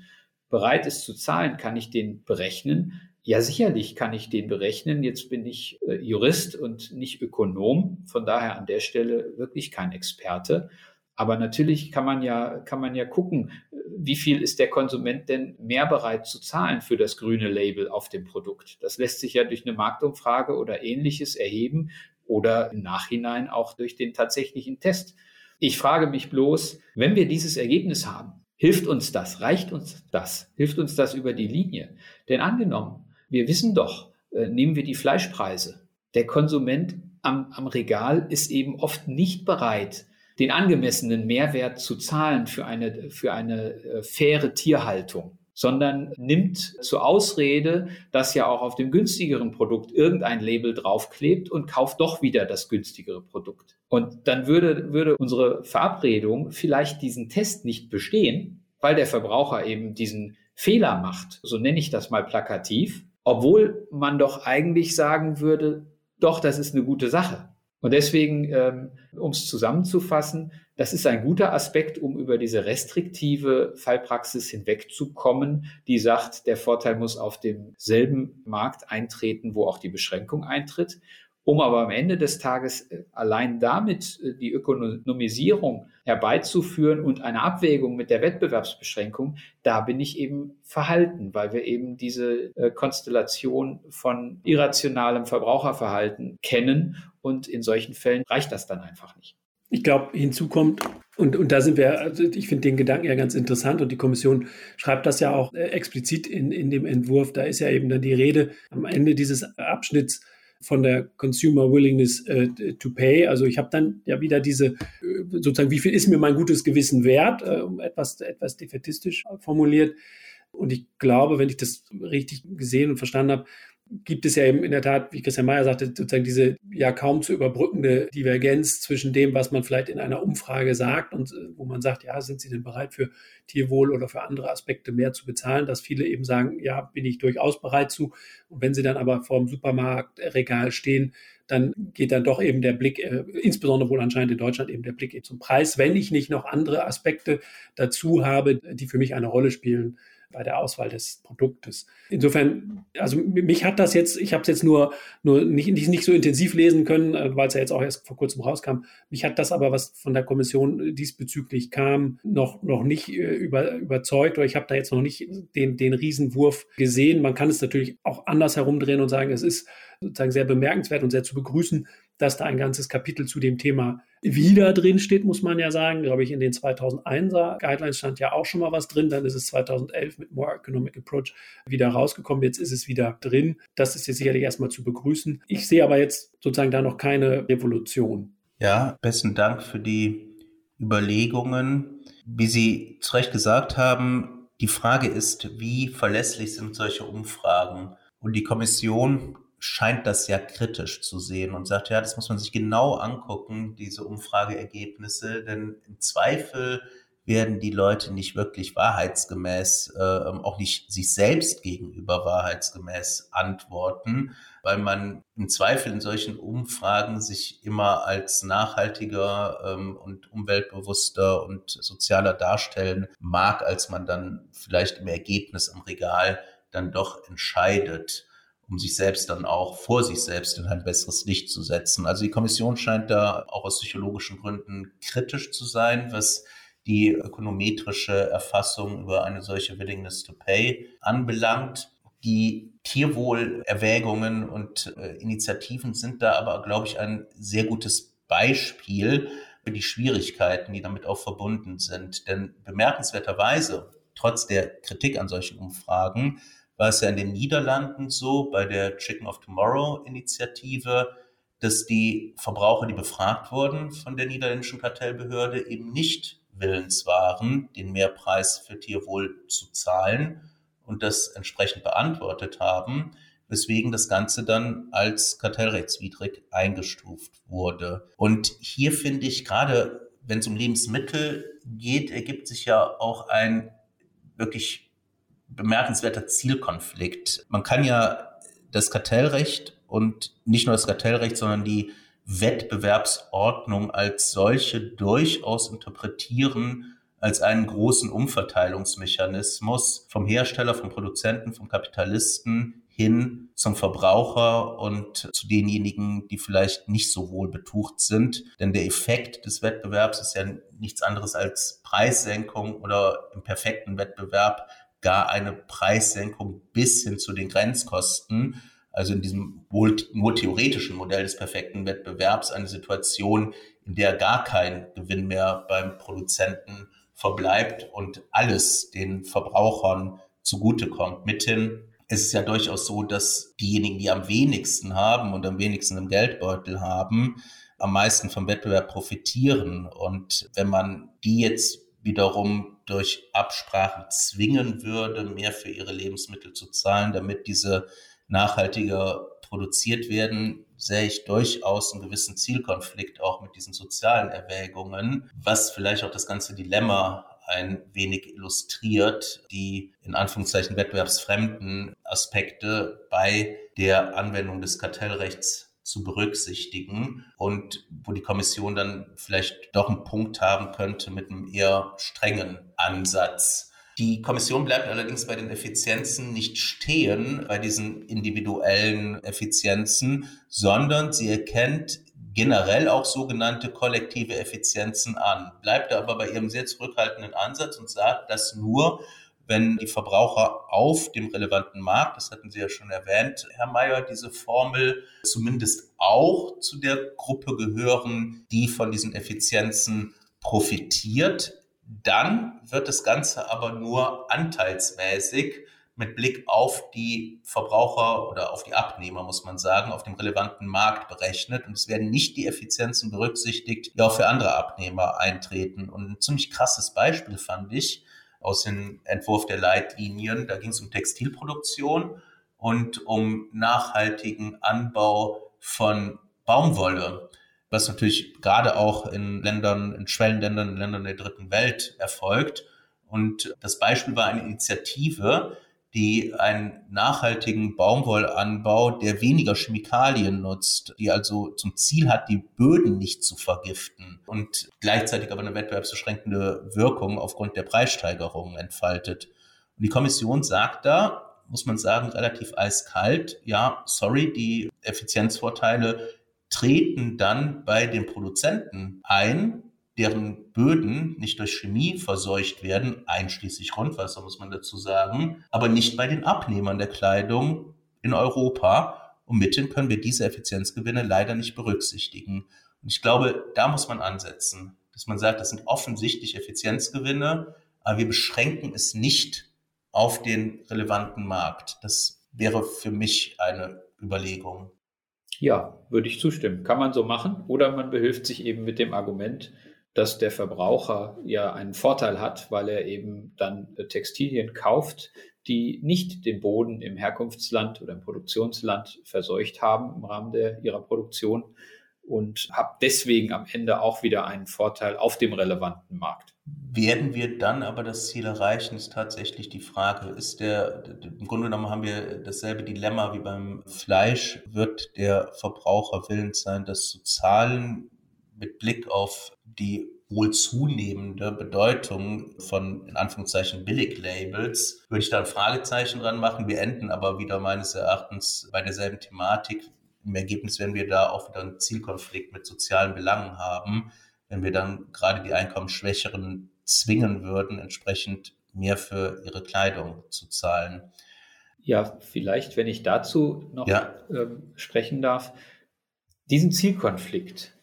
B: bereit ist zu zahlen, kann ich den berechnen? Ja, sicherlich kann ich den berechnen. Jetzt bin ich äh, Jurist und nicht Ökonom, von daher an der Stelle wirklich kein Experte. Aber natürlich kann man ja, kann man ja gucken, wie viel ist der Konsument denn mehr bereit zu zahlen für das grüne Label auf dem Produkt. Das lässt sich ja durch eine Marktumfrage oder ähnliches erheben oder im Nachhinein auch durch den tatsächlichen Test. Ich frage mich bloß, wenn wir dieses Ergebnis haben, hilft uns das, reicht uns das, hilft uns das über die Linie? Denn angenommen, wir wissen doch, äh, nehmen wir die Fleischpreise. Der Konsument am, am Regal ist eben oft nicht bereit, den angemessenen Mehrwert zu zahlen für eine, für eine äh, faire Tierhaltung, sondern nimmt zur Ausrede, dass ja auch auf dem günstigeren Produkt irgendein Label draufklebt und kauft doch wieder das günstigere Produkt. Und dann würde, würde unsere Verabredung vielleicht diesen Test nicht bestehen, weil der Verbraucher eben diesen Fehler macht, so nenne ich das mal plakativ, obwohl man doch eigentlich sagen würde, doch, das ist eine gute Sache. Und deswegen, ähm, um es zusammenzufassen, das ist ein guter Aspekt, um über diese restriktive Fallpraxis hinwegzukommen, die sagt, der Vorteil muss auf demselben Markt eintreten, wo auch die Beschränkung eintritt um aber am Ende des Tages äh, allein damit äh, die Ökonomisierung herbeizuführen und eine Abwägung mit der Wettbewerbsbeschränkung, da bin ich eben verhalten, weil wir eben diese äh, Konstellation von irrationalem Verbraucherverhalten kennen und in solchen Fällen reicht das dann einfach nicht.
C: Ich glaube, hinzu kommt, und, und da sind wir, also ich finde den Gedanken ja ganz interessant und die Kommission schreibt das ja auch explizit in, in dem Entwurf. Da ist ja eben dann die Rede am Ende dieses Abschnitts von der Consumer Willingness äh, to Pay. Also ich habe dann ja wieder diese, äh, sozusagen, wie viel ist mir mein gutes Gewissen wert, äh, etwas, etwas defetistisch formuliert. Und ich glaube, wenn ich das richtig gesehen und verstanden habe, gibt es ja eben in der Tat, wie Christian Mayer sagte, sozusagen diese ja kaum zu überbrückende Divergenz zwischen dem, was man vielleicht in einer Umfrage sagt und äh, wo man sagt, ja, sind Sie denn bereit für Tierwohl oder für andere Aspekte mehr zu bezahlen, dass viele eben sagen, ja, bin ich durchaus bereit zu. Und wenn sie dann aber vor dem Supermarktregal stehen, dann geht dann doch eben der Blick, äh, insbesondere wohl anscheinend in Deutschland eben der Blick zum Preis, wenn ich nicht noch andere Aspekte dazu habe, die für mich eine Rolle spielen bei der Auswahl des Produktes. Insofern, also mich hat das jetzt, ich habe es jetzt nur, nur nicht, nicht, so intensiv lesen können, äh, weil es ja jetzt auch erst vor kurzem rauskam. Mich hat das aber, was von der Kommission diesbezüglich kam, noch, noch nicht äh, über, überzeugt oder ich habe da jetzt noch nicht den, den Riesenwurf gesehen. Man kann es natürlich auch anders herumdrehen und sagen, es ist sozusagen sehr bemerkenswert und sehr zu begrüßen, dass da ein ganzes Kapitel zu dem Thema wieder drin steht, muss man ja sagen. Glaube ich, in den 2001er Guidelines stand ja auch schon mal was drin. Dann ist es 2011 mit More Economic Approach wieder rausgekommen. Jetzt ist es wieder drin. Das ist jetzt sicherlich erstmal zu begrüßen. Ich sehe aber jetzt sozusagen da noch keine Revolution.
D: Ja, besten Dank für die Überlegungen. Wie Sie zu Recht gesagt haben, die Frage ist, wie verlässlich sind solche Umfragen? Und die Kommission scheint das ja kritisch zu sehen und sagt, ja, das muss man sich genau angucken, diese Umfrageergebnisse, denn im Zweifel werden die Leute nicht wirklich wahrheitsgemäß, äh, auch nicht sich selbst gegenüber wahrheitsgemäß antworten, weil man im Zweifel in solchen Umfragen sich immer als nachhaltiger ähm, und umweltbewusster und sozialer darstellen mag, als man dann vielleicht im Ergebnis am Regal dann doch entscheidet um sich selbst dann auch vor sich selbst in ein besseres Licht zu setzen. Also die Kommission scheint da auch aus psychologischen Gründen kritisch zu sein, was die ökonometrische Erfassung über eine solche Willingness to Pay anbelangt. Die Tierwohlerwägungen und äh, Initiativen sind da aber, glaube ich, ein sehr gutes Beispiel für die Schwierigkeiten, die damit auch verbunden sind. Denn bemerkenswerterweise, trotz der Kritik an solchen Umfragen, war es ja in den Niederlanden so, bei der Chicken of Tomorrow Initiative, dass die Verbraucher, die befragt wurden von der niederländischen Kartellbehörde, eben nicht willens waren, den Mehrpreis für Tierwohl zu zahlen und das entsprechend beantwortet haben, weswegen das Ganze dann als kartellrechtswidrig eingestuft wurde. Und hier finde ich gerade, wenn es um Lebensmittel geht, ergibt sich ja auch ein wirklich bemerkenswerter Zielkonflikt. Man kann ja das Kartellrecht und nicht nur das Kartellrecht, sondern die Wettbewerbsordnung als solche durchaus interpretieren als einen großen Umverteilungsmechanismus vom Hersteller, vom Produzenten, vom Kapitalisten hin zum Verbraucher und zu denjenigen, die vielleicht nicht so wohl betucht sind. Denn der Effekt des Wettbewerbs ist ja nichts anderes als Preissenkung oder im perfekten Wettbewerb gar eine Preissenkung bis hin zu den Grenzkosten. Also in diesem wohl nur theoretischen Modell des perfekten Wettbewerbs eine Situation, in der gar kein Gewinn mehr beim Produzenten verbleibt und alles den Verbrauchern zugutekommt. Mithin ist es ja durchaus so, dass diejenigen, die am wenigsten haben und am wenigsten im Geldbeutel haben, am meisten vom Wettbewerb profitieren. Und wenn man die jetzt wiederum durch Absprachen zwingen würde, mehr für ihre Lebensmittel zu zahlen, damit diese nachhaltiger produziert werden, sehe ich durchaus einen gewissen Zielkonflikt auch mit diesen sozialen Erwägungen, was vielleicht auch das ganze Dilemma ein wenig illustriert, die in Anführungszeichen wettbewerbsfremden Aspekte bei der Anwendung des Kartellrechts zu berücksichtigen und wo die Kommission dann vielleicht doch einen Punkt haben könnte mit einem eher strengen Ansatz. Die Kommission bleibt allerdings bei den Effizienzen nicht stehen, bei diesen individuellen Effizienzen, sondern sie erkennt generell auch sogenannte kollektive Effizienzen an, bleibt aber bei ihrem sehr zurückhaltenden Ansatz und sagt, dass nur wenn die Verbraucher auf dem relevanten Markt, das hatten Sie ja schon erwähnt, Herr Mayer, diese Formel zumindest auch zu der Gruppe gehören, die von diesen Effizienzen profitiert, dann wird das Ganze aber nur anteilsmäßig mit Blick auf die Verbraucher oder auf die Abnehmer, muss man sagen, auf dem relevanten Markt berechnet. Und es werden nicht die Effizienzen berücksichtigt, die auch für andere Abnehmer eintreten. Und ein ziemlich krasses Beispiel fand ich aus dem Entwurf der Leitlinien. Da ging es um Textilproduktion und um nachhaltigen Anbau von Baumwolle was natürlich gerade auch in Ländern, in Schwellenländern, in Ländern der dritten Welt erfolgt. Und das Beispiel war eine Initiative, die einen nachhaltigen Baumwollanbau, der weniger Chemikalien nutzt, die also zum Ziel hat, die Böden nicht zu vergiften und gleichzeitig aber eine wettbewerbsbeschränkende Wirkung aufgrund der Preissteigerungen entfaltet. Und die Kommission sagt da, muss man sagen, relativ eiskalt, ja, sorry, die Effizienzvorteile treten dann bei den Produzenten ein, deren Böden nicht durch Chemie verseucht werden, einschließlich Grundwasser, muss man dazu sagen, aber nicht bei den Abnehmern der Kleidung in Europa. Und mithin können wir diese Effizienzgewinne leider nicht berücksichtigen. Und ich glaube, da muss man ansetzen, dass man sagt, das sind offensichtlich Effizienzgewinne, aber wir beschränken es nicht auf den relevanten Markt. Das wäre für mich eine Überlegung.
B: Ja, würde ich zustimmen. Kann man so machen. Oder man behilft sich eben mit dem Argument, dass der Verbraucher ja einen Vorteil hat, weil er eben dann äh, Textilien kauft, die nicht den Boden im Herkunftsland oder im Produktionsland verseucht haben im Rahmen der, ihrer Produktion und habe deswegen am Ende auch wieder einen Vorteil auf dem relevanten Markt.
D: Werden wir dann aber das Ziel erreichen, ist tatsächlich die Frage. Ist der, im Grunde genommen haben wir dasselbe Dilemma wie beim Fleisch. Wird der Verbraucher willens sein, das zu zahlen mit Blick auf die wohl zunehmende Bedeutung von, in Anführungszeichen, Billiglabels, würde ich da ein Fragezeichen dran machen. Wir enden aber wieder meines Erachtens bei derselben Thematik. Im Ergebnis werden wir da auch wieder einen Zielkonflikt mit sozialen Belangen haben, wenn wir dann gerade die Einkommensschwächeren zwingen würden, entsprechend mehr für ihre Kleidung zu zahlen.
B: Ja, vielleicht, wenn ich dazu noch ja. ähm, sprechen darf. Diesen Zielkonflikt,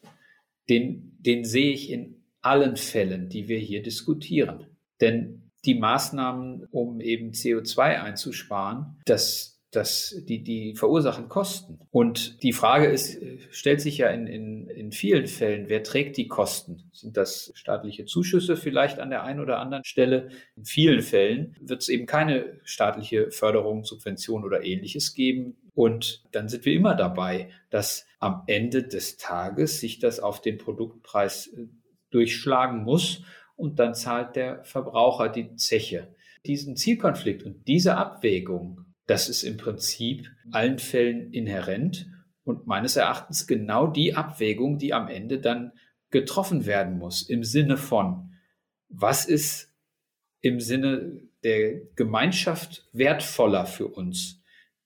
B: den, den sehe ich in allen Fällen, die wir hier diskutieren. Denn die Maßnahmen, um eben CO2 einzusparen, das das, die, die verursachen Kosten. Und die Frage ist, stellt sich ja in, in, in vielen Fällen, wer trägt die Kosten? Sind das staatliche Zuschüsse vielleicht an der einen oder anderen Stelle? In vielen Fällen wird es eben keine staatliche Förderung, Subvention oder ähnliches geben. Und dann sind wir immer dabei, dass am Ende des Tages sich das auf den Produktpreis äh, durchschlagen muss und dann zahlt der Verbraucher die Zeche. Diesen Zielkonflikt und diese Abwägung, das ist im Prinzip allen Fällen inhärent und meines Erachtens genau die Abwägung, die am Ende dann getroffen werden muss im Sinne von, was ist im Sinne der Gemeinschaft wertvoller für uns,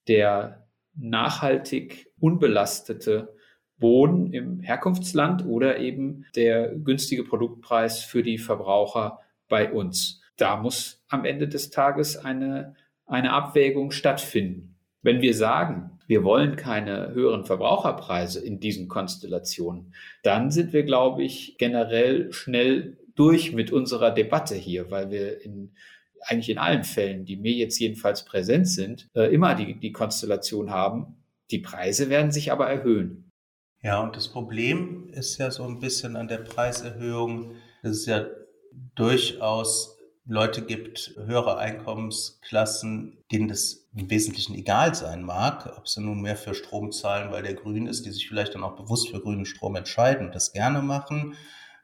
B: der nachhaltig unbelastete Boden im Herkunftsland oder eben der günstige Produktpreis für die Verbraucher bei uns. Da muss am Ende des Tages eine, eine Abwägung stattfinden. Wenn wir sagen, wir wollen keine höheren Verbraucherpreise in diesen Konstellationen, dann sind wir, glaube ich, generell schnell durch mit unserer Debatte hier, weil wir in eigentlich in allen Fällen, die mir jetzt jedenfalls präsent sind, äh, immer die, die Konstellation haben, die Preise werden sich aber erhöhen.
D: Ja, und das Problem ist ja so ein bisschen an der Preiserhöhung, dass es ja durchaus Leute gibt, höhere Einkommensklassen, denen das im Wesentlichen egal sein mag, ob sie nun mehr für Strom zahlen, weil der grün ist, die sich vielleicht dann auch bewusst für grünen Strom entscheiden und das gerne machen,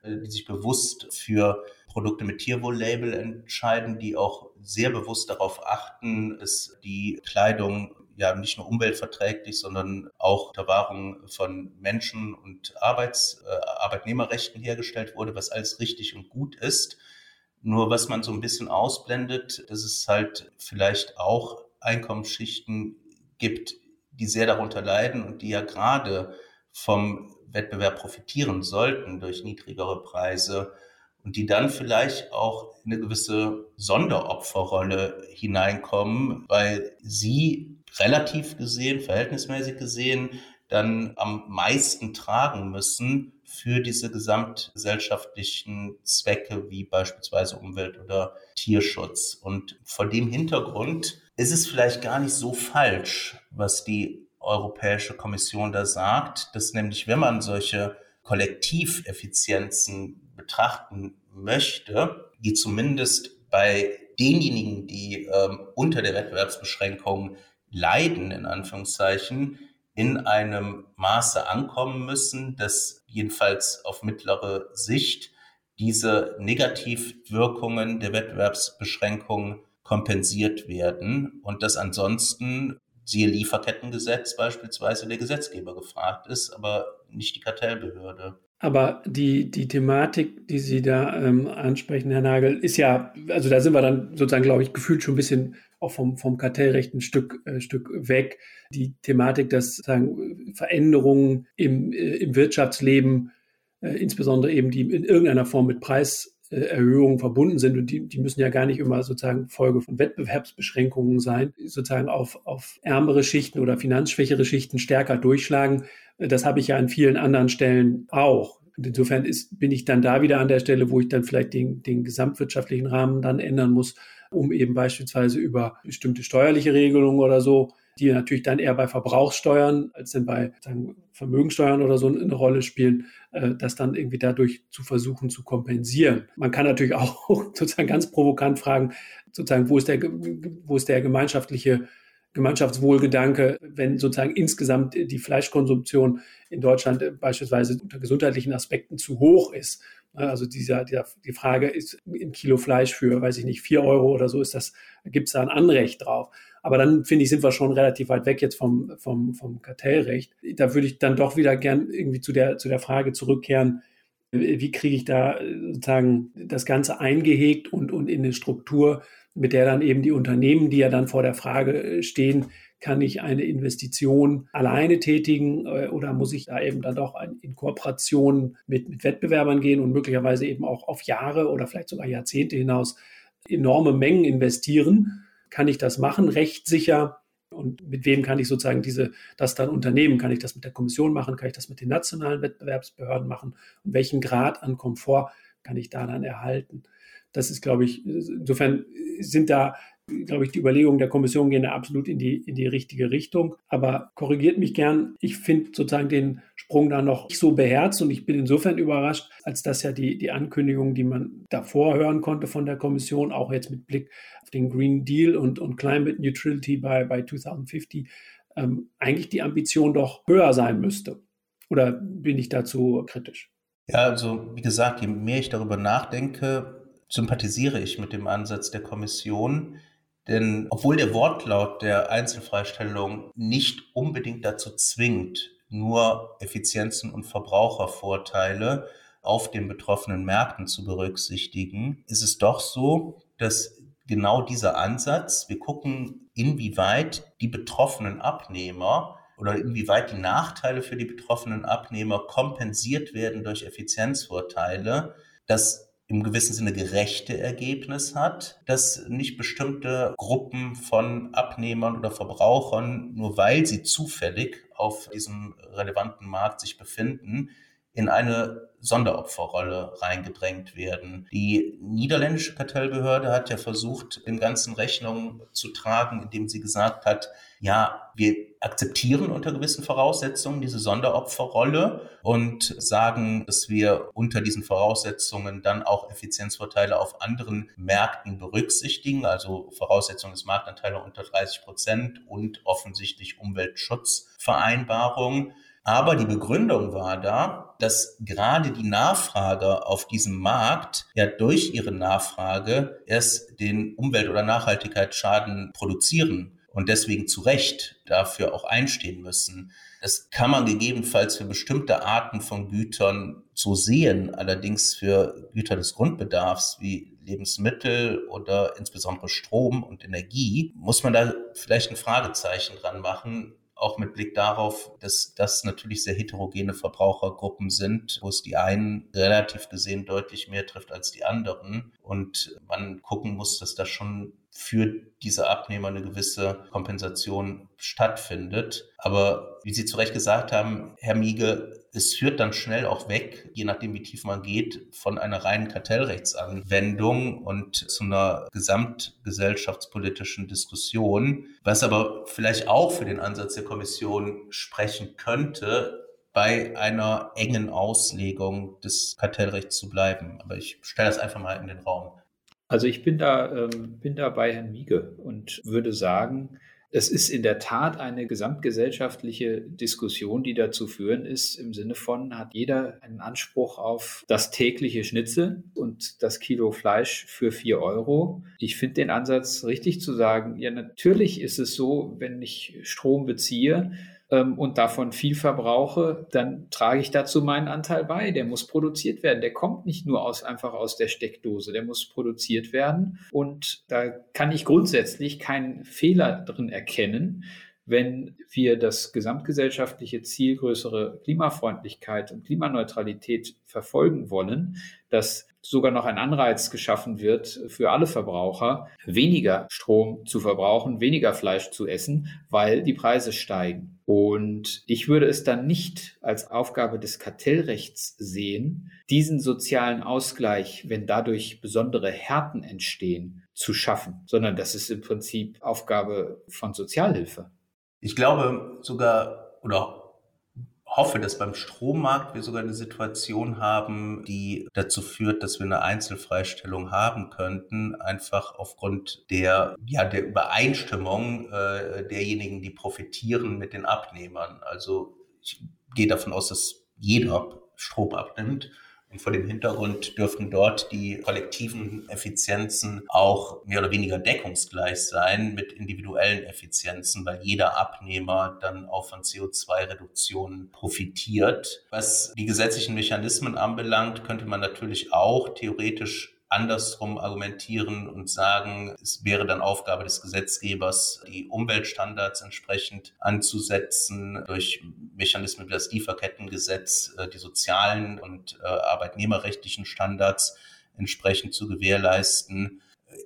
D: die sich bewusst für Produkte mit Tierwohl-Label entscheiden, die auch sehr bewusst darauf achten, dass die Kleidung ja nicht nur umweltverträglich, sondern auch unter Wahrung von Menschen- und Arbeits-, äh, Arbeitnehmerrechten hergestellt wurde, was alles richtig und gut ist. Nur was man so ein bisschen ausblendet, dass es halt vielleicht auch Einkommensschichten gibt, die sehr darunter leiden und die ja gerade vom Wettbewerb profitieren sollten durch niedrigere Preise und die dann vielleicht auch in eine gewisse Sonderopferrolle hineinkommen, weil sie relativ gesehen, verhältnismäßig gesehen, dann am meisten tragen müssen für diese gesamtgesellschaftlichen Zwecke wie beispielsweise Umwelt- oder Tierschutz. Und vor dem Hintergrund ist es vielleicht gar nicht so falsch, was die Europäische Kommission da sagt, dass nämlich, wenn man solche Kollektiveffizienzen betrachten möchte, die zumindest bei denjenigen, die ähm, unter der Wettbewerbsbeschränkung leiden, in Anführungszeichen, in einem Maße ankommen müssen, dass jedenfalls auf mittlere Sicht diese Negativwirkungen der Wettbewerbsbeschränkung kompensiert werden und dass ansonsten siehe Lieferkettengesetz beispielsweise der Gesetzgeber gefragt ist, aber nicht die Kartellbehörde.
C: Aber die, die Thematik, die Sie da ähm, ansprechen, Herr Nagel, ist ja, also da sind wir dann sozusagen, glaube ich, gefühlt schon ein bisschen auch vom, vom Kartellrecht ein Stück, äh, Stück weg. Die Thematik, dass sagen, Veränderungen im, äh, im Wirtschaftsleben, äh, insbesondere eben die in irgendeiner Form mit Preiserhöhungen verbunden sind und die, die müssen ja gar nicht immer sozusagen Folge von Wettbewerbsbeschränkungen sein, sozusagen auf, auf ärmere Schichten oder finanzschwächere Schichten stärker durchschlagen. Das habe ich ja an vielen anderen Stellen auch. Und insofern ist, bin ich dann da wieder an der Stelle, wo ich dann vielleicht den, den gesamtwirtschaftlichen Rahmen dann ändern muss, um eben beispielsweise über bestimmte steuerliche Regelungen oder so, die natürlich dann eher bei Verbrauchssteuern als denn bei sagen, Vermögensteuern oder so eine Rolle spielen, äh, das dann irgendwie dadurch zu versuchen zu kompensieren. Man kann natürlich *laughs* auch sozusagen ganz provokant fragen, sozusagen, wo ist der, wo ist der gemeinschaftliche Gemeinschaftswohlgedanke, wenn sozusagen insgesamt die Fleischkonsumtion in Deutschland beispielsweise unter gesundheitlichen Aspekten zu hoch ist. Also dieser, dieser, die Frage ist ein Kilo Fleisch für, weiß ich nicht, vier Euro oder so, ist das, gibt es da ein Anrecht drauf. Aber dann finde ich, sind wir schon relativ weit weg jetzt vom, vom, vom Kartellrecht. Da würde ich dann doch wieder gern irgendwie zu der, zu der Frage zurückkehren, wie kriege ich da sozusagen das Ganze eingehegt und, und in eine Struktur, mit der dann eben die Unternehmen, die ja dann vor der Frage äh, stehen, kann ich eine Investition alleine tätigen äh, oder muss ich da eben dann doch in Kooperation mit, mit Wettbewerbern gehen und möglicherweise eben auch auf Jahre oder vielleicht sogar Jahrzehnte hinaus enorme Mengen investieren? Kann ich das machen, rechtssicher? Und mit wem kann ich sozusagen diese, das dann unternehmen? Kann ich das mit der Kommission machen? Kann ich das mit den nationalen Wettbewerbsbehörden machen? Und welchen Grad an Komfort kann ich da dann erhalten? Das ist, glaube ich, insofern sind da glaube ich, die Überlegungen der Kommission gehen da absolut in die, in die richtige Richtung. Aber korrigiert mich gern. Ich finde sozusagen den Sprung da noch nicht so beherzt und ich bin insofern überrascht, als dass ja die, die Ankündigungen, die man davor hören konnte von der Kommission, auch jetzt mit Blick auf den Green Deal und, und Climate Neutrality bei, bei 2050, ähm, eigentlich die Ambition doch höher sein müsste. Oder bin ich dazu kritisch?
D: Ja, also wie gesagt, je mehr ich darüber nachdenke, sympathisiere ich mit dem Ansatz der Kommission. Denn obwohl der Wortlaut der Einzelfreistellung nicht unbedingt dazu zwingt, nur Effizienzen und Verbrauchervorteile auf den betroffenen Märkten zu berücksichtigen, ist es doch so, dass genau dieser Ansatz, wir gucken, inwieweit die betroffenen Abnehmer oder inwieweit die Nachteile für die betroffenen Abnehmer kompensiert werden durch Effizienzvorteile, dass im gewissen Sinne gerechte Ergebnis hat, dass nicht bestimmte Gruppen von Abnehmern oder Verbrauchern, nur weil sie zufällig auf diesem relevanten Markt sich befinden, in eine Sonderopferrolle reingedrängt werden. Die niederländische Kartellbehörde hat ja versucht, dem Ganzen Rechnung zu tragen, indem sie gesagt hat, ja, wir akzeptieren unter gewissen Voraussetzungen diese Sonderopferrolle und sagen, dass wir unter diesen Voraussetzungen dann auch Effizienzvorteile auf anderen Märkten berücksichtigen, also Voraussetzung des Marktanteile unter 30 Prozent und offensichtlich Umweltschutzvereinbarungen. Aber die Begründung war da, dass gerade die Nachfrage auf diesem Markt ja durch ihre Nachfrage erst den Umwelt- oder Nachhaltigkeitsschaden produzieren und deswegen zu Recht dafür auch einstehen müssen. Das kann man gegebenenfalls für bestimmte Arten von Gütern so sehen, allerdings für Güter des Grundbedarfs wie Lebensmittel oder insbesondere Strom und Energie muss man da vielleicht ein Fragezeichen dran machen, auch mit Blick darauf, dass das natürlich sehr heterogene Verbrauchergruppen sind, wo es die einen relativ gesehen deutlich mehr trifft als die anderen und man gucken muss, dass das schon für diese Abnehmer eine gewisse Kompensation stattfindet. Aber wie Sie zu Recht gesagt haben, Herr Miege, es führt dann schnell auch weg, je nachdem wie tief man geht, von einer reinen Kartellrechtsanwendung und zu einer gesamtgesellschaftspolitischen Diskussion, was aber vielleicht auch für den Ansatz der Kommission sprechen könnte, bei einer engen Auslegung des Kartellrechts zu bleiben. Aber ich stelle das einfach mal in den Raum.
B: Also ich bin da, ähm, bin da bei Herrn Miege und würde sagen, es ist in der Tat eine gesamtgesellschaftliche Diskussion, die dazu führen ist, im Sinne von, hat jeder einen Anspruch auf das tägliche Schnitzel und das Kilo Fleisch für vier Euro. Ich finde den Ansatz richtig zu sagen, ja, natürlich ist es so, wenn ich Strom beziehe, ähm, und davon viel verbrauche, dann trage ich dazu meinen Anteil bei. Der muss produziert werden. Der kommt nicht nur aus, einfach aus der Steckdose. Der muss produziert werden. Und da kann ich grundsätzlich keinen Fehler drin erkennen, wenn wir das gesamtgesellschaftliche Ziel größere Klimafreundlichkeit und Klimaneutralität verfolgen wollen, dass sogar noch ein Anreiz geschaffen wird für alle Verbraucher, weniger Strom zu verbrauchen, weniger Fleisch zu essen, weil die Preise steigen. Und ich würde es dann nicht als Aufgabe des Kartellrechts sehen, diesen sozialen Ausgleich, wenn dadurch besondere Härten entstehen, zu schaffen, sondern das ist im Prinzip Aufgabe von Sozialhilfe.
D: Ich glaube sogar oder hoffe, dass beim Strommarkt wir sogar eine Situation haben, die dazu führt, dass wir eine Einzelfreistellung haben könnten, einfach aufgrund der, ja, der Übereinstimmung äh, derjenigen, die profitieren mit den Abnehmern. Also ich gehe davon aus, dass jeder Strom abnimmt und vor dem Hintergrund dürften dort die kollektiven Effizienzen auch mehr oder weniger deckungsgleich sein mit individuellen Effizienzen, weil jeder Abnehmer dann auch von CO2-Reduktionen profitiert. Was die gesetzlichen Mechanismen anbelangt, könnte man natürlich auch theoretisch andersrum argumentieren und sagen, es wäre dann Aufgabe des Gesetzgebers, die Umweltstandards entsprechend anzusetzen durch Mechanismen wie das Lieferkettengesetz, äh, die sozialen und äh, arbeitnehmerrechtlichen Standards entsprechend zu gewährleisten.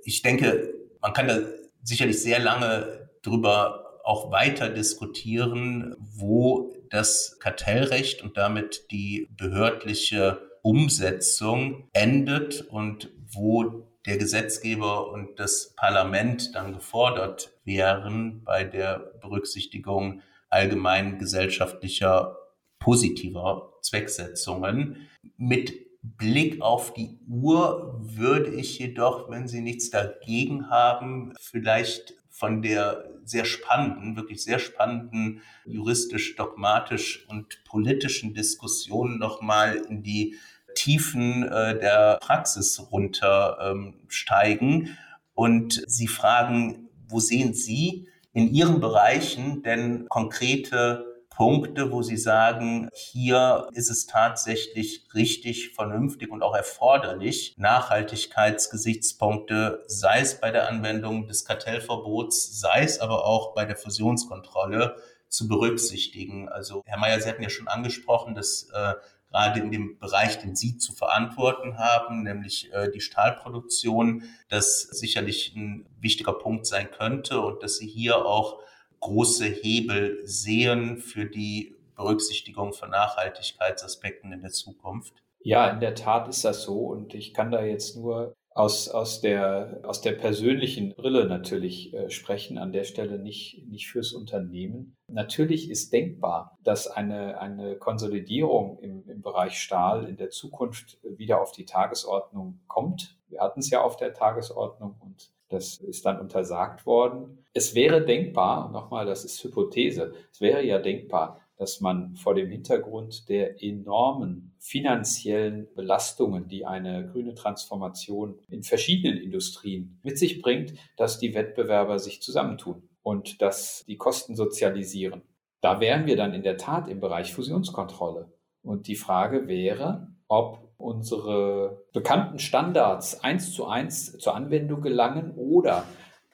D: Ich denke, man kann da sicherlich sehr lange drüber auch weiter diskutieren, wo das Kartellrecht und damit die behördliche Umsetzung endet und wo der Gesetzgeber und das Parlament dann gefordert wären bei der Berücksichtigung allgemein gesellschaftlicher positiver Zwecksetzungen. Mit Blick auf die Uhr würde ich jedoch, wenn Sie nichts dagegen haben, vielleicht von der sehr spannenden, wirklich sehr spannenden juristisch, dogmatisch und politischen Diskussion nochmal in die Tiefen äh, der Praxis runtersteigen. Ähm, und Sie fragen, wo sehen Sie in Ihren Bereichen denn konkrete Punkte, wo Sie sagen, hier ist es tatsächlich richtig, vernünftig und auch erforderlich, Nachhaltigkeitsgesichtspunkte, sei es bei der Anwendung des Kartellverbots, sei es aber auch bei der Fusionskontrolle zu berücksichtigen. Also Herr Mayer, Sie hatten ja schon angesprochen, dass äh, gerade in dem Bereich, den Sie zu verantworten haben, nämlich äh, die Stahlproduktion, das sicherlich ein wichtiger Punkt sein könnte und dass Sie hier auch große Hebel sehen für die Berücksichtigung von Nachhaltigkeitsaspekten in der Zukunft?
B: Ja, in der Tat ist das so und ich kann da jetzt nur aus, aus, der, aus der persönlichen Brille natürlich äh, sprechen, an der Stelle nicht, nicht fürs Unternehmen. Natürlich ist denkbar, dass eine, eine Konsolidierung im, im Bereich Stahl in der Zukunft wieder auf die Tagesordnung kommt. Wir hatten es ja auf der Tagesordnung und das ist dann untersagt worden. Es wäre denkbar, nochmal, das ist Hypothese, es wäre ja denkbar, dass man vor dem Hintergrund der enormen finanziellen Belastungen, die eine grüne Transformation in verschiedenen Industrien mit sich bringt, dass die Wettbewerber sich zusammentun und dass die Kosten sozialisieren. Da wären wir dann in der Tat im Bereich Fusionskontrolle. Und die Frage wäre, ob unsere bekannten Standards eins zu eins zur Anwendung gelangen oder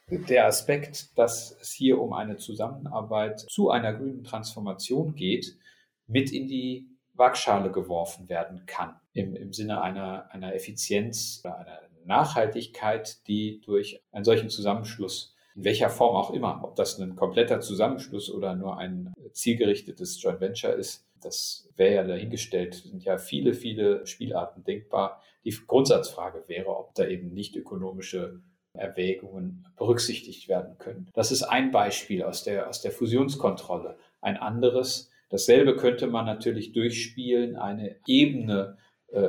B: der Aspekt, dass es hier um eine Zusammenarbeit zu einer grünen Transformation geht, mit in die Waagschale geworfen werden kann. Im, im Sinne einer, einer Effizienz oder einer Nachhaltigkeit, die durch einen solchen Zusammenschluss, in welcher Form auch immer, ob das ein kompletter Zusammenschluss oder nur ein zielgerichtetes Joint Venture ist, das wäre ja dahingestellt, Es sind ja viele, viele Spielarten denkbar. Die Grundsatzfrage wäre, ob da eben nicht ökonomische Erwägungen berücksichtigt werden können. Das ist ein Beispiel aus der, aus der Fusionskontrolle. Ein anderes, dasselbe könnte man natürlich durchspielen, eine Ebene äh,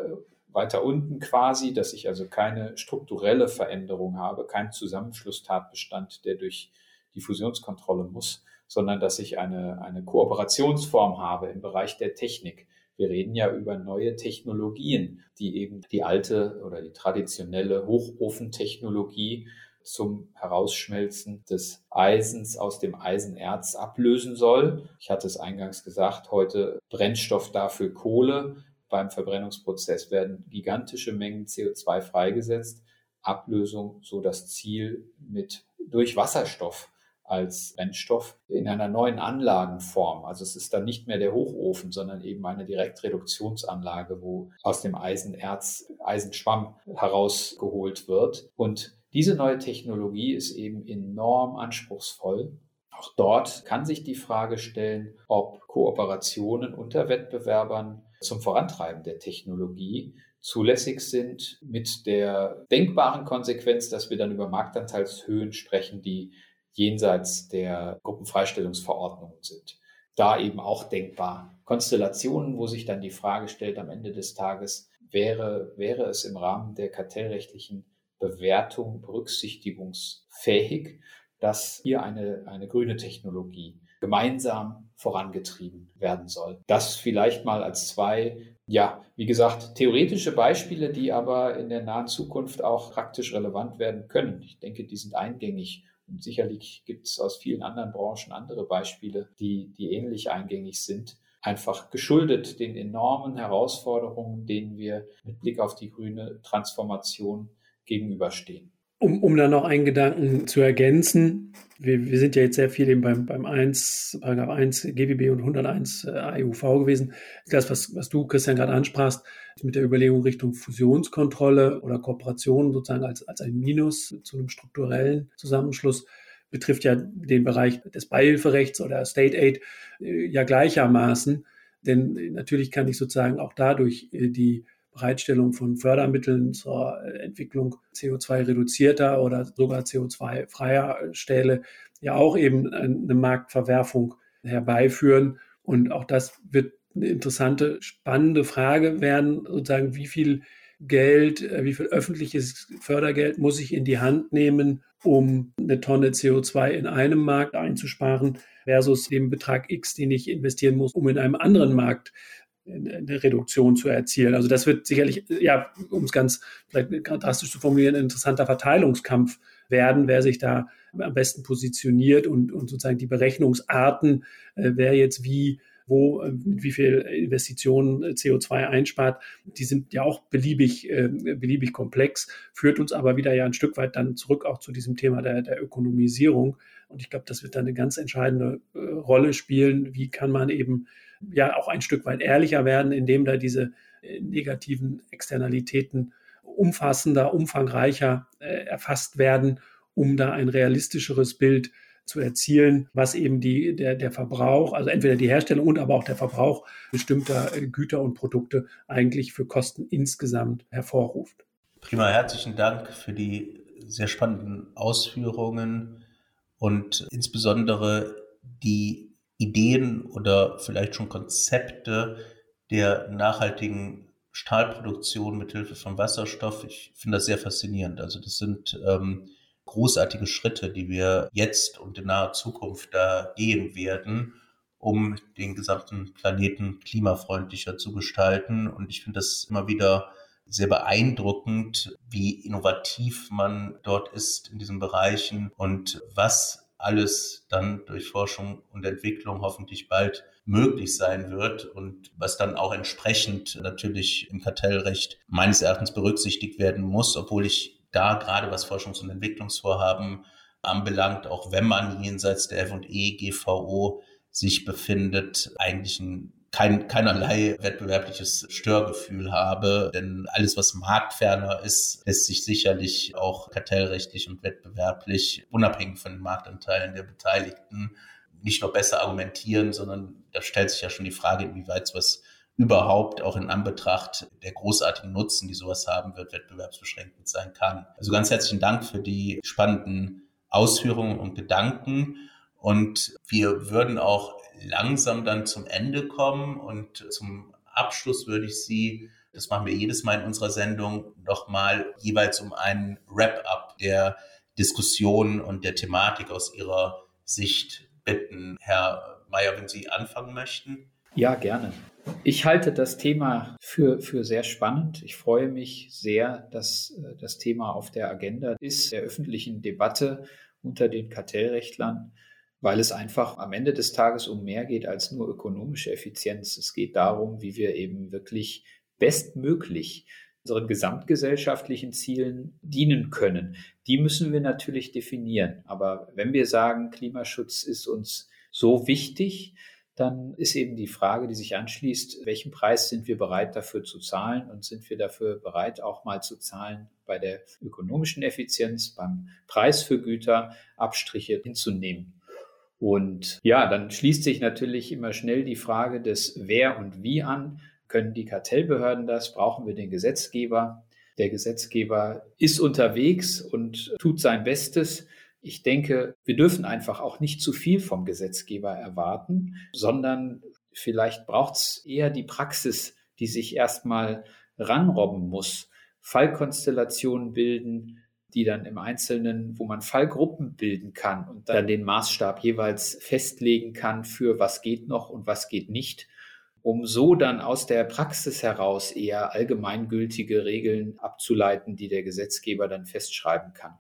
B: weiter unten quasi, dass ich also keine strukturelle Veränderung habe, keinen Zusammenschlusstatbestand, der durch die Fusionskontrolle muss, sondern dass ich eine, eine Kooperationsform habe im Bereich der Technik. Wir reden ja über neue Technologien, die eben die alte oder die traditionelle Hochofentechnologie zum Herausschmelzen des Eisens aus dem Eisenerz ablösen soll. Ich hatte es eingangs gesagt, heute Brennstoff dafür Kohle. Beim Verbrennungsprozess werden gigantische Mengen CO2 freigesetzt. Ablösung so das Ziel mit durch Wasserstoff als Brennstoff in einer neuen Anlagenform. Also es ist dann nicht mehr der Hochofen, sondern eben eine Direktreduktionsanlage, wo aus dem Eisenerz Eisenschwamm herausgeholt wird. Und diese neue Technologie ist eben enorm anspruchsvoll. Auch dort kann sich die Frage stellen, ob Kooperationen unter Wettbewerbern zum Vorantreiben der Technologie zulässig sind, mit der denkbaren Konsequenz, dass wir dann über Marktanteilshöhen sprechen, die jenseits der Gruppenfreistellungsverordnungen sind. Da eben auch denkbar. Konstellationen, wo sich dann die Frage stellt am Ende des Tages, wäre, wäre es im Rahmen der kartellrechtlichen Bewertung berücksichtigungsfähig, dass hier eine, eine grüne Technologie gemeinsam vorangetrieben werden soll. Das vielleicht mal als zwei, ja, wie gesagt, theoretische Beispiele, die aber in der nahen Zukunft auch praktisch relevant werden können. Ich denke, die sind eingängig und sicherlich gibt es aus vielen anderen Branchen andere Beispiele, die, die ähnlich eingängig sind. Einfach geschuldet den enormen Herausforderungen, denen wir mit Blick auf die grüne Transformation gegenüberstehen.
C: Um, um da noch einen Gedanken zu ergänzen, wir, wir sind ja jetzt sehr viel eben beim, beim 1, Paragraph 1 GWB und 101 äh, AEUV gewesen. Das, was, was du, Christian, gerade ansprachst, mit der Überlegung Richtung Fusionskontrolle oder Kooperation sozusagen als, als ein Minus zu einem strukturellen Zusammenschluss, betrifft ja den Bereich des Beihilferechts oder State Aid äh, ja gleichermaßen. Denn natürlich kann ich sozusagen auch dadurch äh, die Bereitstellung von Fördermitteln zur Entwicklung CO2-reduzierter oder sogar CO2-freier Stähle ja auch eben eine Marktverwerfung herbeiführen. Und auch das wird eine interessante, spannende Frage werden, sozusagen, wie viel Geld, äh, wie viel öffentliches Fördergeld muss ich in die Hand nehmen, um eine Tonne CO2 in einem Markt einzusparen, versus dem Betrag X, den ich investieren muss, um in einem anderen Markt eine Reduktion zu erzielen. Also das wird sicherlich, ja, um es ganz vielleicht drastisch zu formulieren, ein interessanter Verteilungskampf werden, wer sich da am besten positioniert und, und sozusagen die Berechnungsarten, äh, wer jetzt wie wo äh, mit wie viel Investitionen äh, CO2 einspart, die sind ja auch beliebig, äh, beliebig komplex, führt uns aber wieder ja ein Stück weit dann zurück auch zu diesem Thema der, der Ökonomisierung. Und ich glaube, das wird dann eine ganz entscheidende Rolle spielen. Wie kann man eben ja auch ein Stück weit ehrlicher werden, indem da diese negativen Externalitäten umfassender, umfangreicher äh, erfasst werden, um da ein realistischeres Bild zu erzielen, was eben die, der, der Verbrauch, also entweder die Herstellung und aber auch der Verbrauch bestimmter äh, Güter und Produkte eigentlich für Kosten insgesamt hervorruft.
D: Prima, herzlichen Dank für die sehr spannenden Ausführungen und insbesondere die Ideen oder vielleicht schon Konzepte der nachhaltigen Stahlproduktion mithilfe von Wasserstoff. Ich finde das sehr faszinierend. Also das sind ähm, großartige Schritte, die wir jetzt und in naher Zukunft da gehen werden, um den gesamten Planeten klimafreundlicher zu gestalten. Und ich finde das immer wieder sehr beeindruckend, wie innovativ man dort ist in diesen Bereichen und was alles dann durch Forschung und Entwicklung hoffentlich bald möglich sein wird und was dann auch entsprechend natürlich im Kartellrecht meines Erachtens berücksichtigt werden muss, obwohl ich da gerade was Forschungs- und Entwicklungsvorhaben anbelangt, auch wenn man jenseits der F&E GVO sich befindet, eigentlich ein kein, keinerlei wettbewerbliches Störgefühl habe. Denn alles, was marktferner ist, lässt sich sicherlich auch kartellrechtlich und wettbewerblich, unabhängig von den Marktanteilen der Beteiligten, nicht nur besser argumentieren, sondern da stellt sich ja schon die Frage, inwieweit was überhaupt auch in Anbetracht der großartigen Nutzen, die sowas haben wird, wettbewerbsbeschränkend sein kann. Also ganz herzlichen Dank für die spannenden Ausführungen und Gedanken. Und wir würden auch langsam dann zum Ende kommen. Und zum Abschluss würde ich Sie, das machen wir jedes Mal in unserer Sendung, nochmal jeweils um einen Wrap-up der Diskussion und der Thematik aus Ihrer Sicht bitten. Herr Mayer, wenn Sie anfangen möchten.
B: Ja, gerne. Ich halte das Thema für, für sehr spannend. Ich freue mich sehr, dass äh, das Thema auf der Agenda ist, der öffentlichen Debatte unter den Kartellrechtlern, weil es einfach am Ende des Tages um mehr geht als nur ökonomische Effizienz. Es geht darum, wie wir eben wirklich bestmöglich unseren gesamtgesellschaftlichen Zielen dienen können. Die müssen wir natürlich definieren. Aber wenn wir sagen, Klimaschutz ist uns so wichtig, dann ist eben die Frage, die sich anschließt, welchen Preis sind wir bereit dafür zu zahlen und sind wir dafür bereit auch mal zu zahlen bei der ökonomischen Effizienz, beim Preis für Güter Abstriche hinzunehmen. Und ja, dann schließt sich natürlich immer schnell die Frage des Wer und Wie an. Können die Kartellbehörden das? Brauchen wir den Gesetzgeber? Der Gesetzgeber ist unterwegs und tut sein Bestes. Ich denke, wir dürfen einfach auch nicht zu viel vom Gesetzgeber erwarten, sondern vielleicht braucht es eher die Praxis, die sich erstmal ranrobben muss, Fallkonstellationen bilden, die dann im Einzelnen, wo man Fallgruppen bilden kann und dann den Maßstab jeweils festlegen kann für was geht noch und was geht nicht, um so dann aus der Praxis heraus eher allgemeingültige Regeln abzuleiten, die der Gesetzgeber dann festschreiben kann.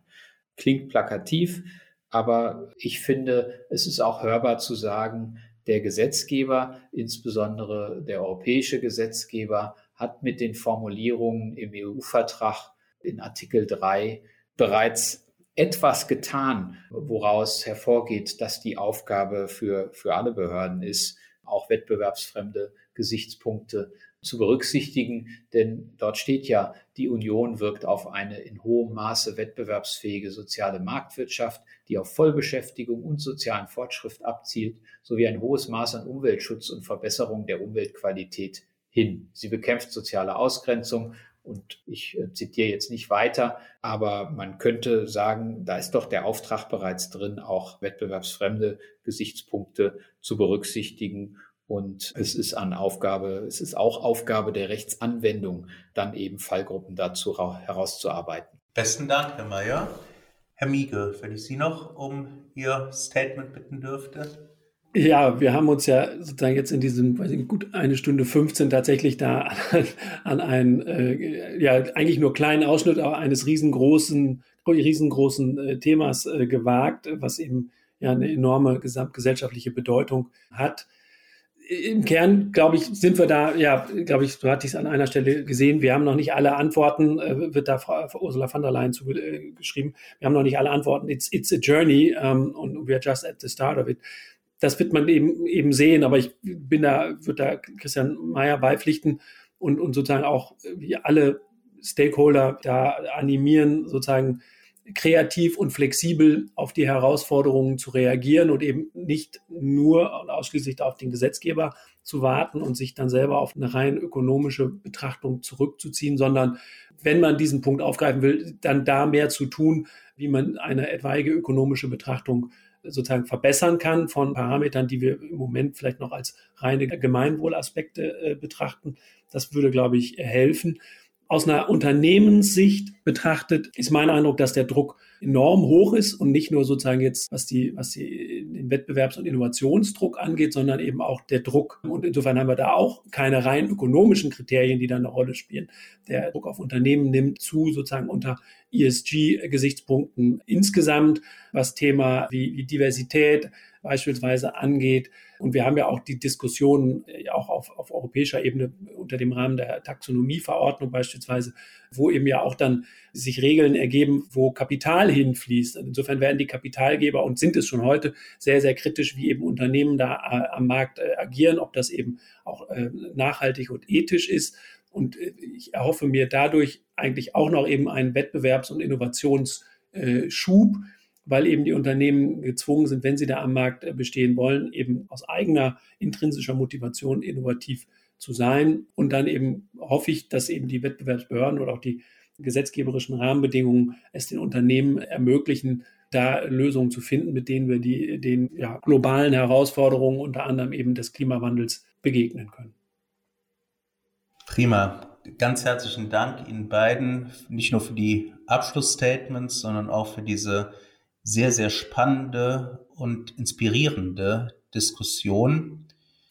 B: Klingt plakativ, aber ich finde, es ist auch hörbar zu sagen, der Gesetzgeber, insbesondere der europäische Gesetzgeber, hat mit den Formulierungen im EU-Vertrag in Artikel 3 bereits etwas getan, woraus hervorgeht, dass die Aufgabe für, für alle Behörden ist, auch wettbewerbsfremde Gesichtspunkte zu berücksichtigen, denn dort steht ja, die Union wirkt auf eine in hohem Maße wettbewerbsfähige soziale Marktwirtschaft, die auf Vollbeschäftigung und sozialen Fortschritt abzielt, sowie ein hohes Maß an Umweltschutz und Verbesserung der Umweltqualität hin. Sie bekämpft soziale Ausgrenzung und ich äh, zitiere jetzt nicht weiter, aber man könnte sagen, da ist doch der Auftrag bereits drin, auch wettbewerbsfremde Gesichtspunkte zu berücksichtigen. Und es ist an Aufgabe, es ist auch Aufgabe der Rechtsanwendung, dann eben Fallgruppen dazu herauszuarbeiten.
D: Besten Dank, Herr Mayer. Herr Miege, wenn ich Sie noch um Ihr Statement bitten dürfte.
C: Ja, wir haben uns ja sozusagen jetzt in diesem, weiß ich, gut eine Stunde 15 tatsächlich da an, *laughs* an einen, äh, ja, eigentlich nur kleinen Ausschnitt aber eines riesengroßen, riesengroßen äh, Themas äh, gewagt, was eben ja eine enorme gesamtgesellschaftliche Bedeutung hat. Im Kern, glaube ich, sind wir da, ja, glaube ich, du hattest es an einer Stelle gesehen, wir haben noch nicht alle Antworten, äh, wird da Frau, Ursula von der Leyen zugeschrieben, wir haben noch nicht alle Antworten, it's, it's a journey um, und we are just at the start of it das wird man eben, eben sehen, aber ich bin da, würde da Christian Mayer beipflichten und, und sozusagen auch wie alle Stakeholder da animieren, sozusagen kreativ und flexibel auf die Herausforderungen zu reagieren und eben nicht nur und ausschließlich auf den Gesetzgeber zu warten und sich dann selber auf eine rein ökonomische Betrachtung zurückzuziehen, sondern wenn man diesen Punkt aufgreifen will, dann da mehr zu tun, wie man eine etwaige ökonomische Betrachtung sozusagen verbessern kann von Parametern, die wir im Moment vielleicht noch als reine Gemeinwohlaspekte äh, betrachten. Das würde, glaube ich, helfen. Aus einer Unternehmenssicht betrachtet ist mein Eindruck, dass der Druck enorm hoch ist und nicht nur sozusagen jetzt, was die, was die, den Wettbewerbs- und Innovationsdruck angeht, sondern eben auch der Druck. Und insofern haben wir da auch keine rein ökonomischen Kriterien, die da eine Rolle spielen. Der Druck auf Unternehmen nimmt zu, sozusagen unter ESG-Gesichtspunkten insgesamt, was Thema wie, wie Diversität beispielsweise angeht. Und wir haben ja auch die Diskussionen äh, auch auf, auf europäischer Ebene unter dem Rahmen der Taxonomieverordnung beispielsweise, wo eben ja auch dann sich Regeln ergeben, wo Kapital hinfließt. Insofern werden die Kapitalgeber und sind es schon heute sehr, sehr kritisch, wie eben Unternehmen da äh, am Markt äh, agieren, ob das eben auch nachhaltig und ethisch ist. Und ich erhoffe mir dadurch eigentlich auch noch eben einen Wettbewerbs- und Innovationsschub, weil eben die Unternehmen gezwungen sind, wenn sie da am Markt äh, bestehen wollen, eben aus eigener intrinsischer Motivation innovativ zu sein. Und dann eben hoffe ich, dass eben die Wettbewerbsbehörden oder auch die gesetzgeberischen Rahmenbedingungen es den Unternehmen ermöglichen, da Lösungen zu finden, mit denen wir die, den ja, globalen Herausforderungen, unter anderem eben des Klimawandels, begegnen können.
D: Prima. Ganz herzlichen Dank Ihnen beiden, nicht nur für die Abschlussstatements, sondern auch für diese sehr, sehr spannende und inspirierende Diskussion.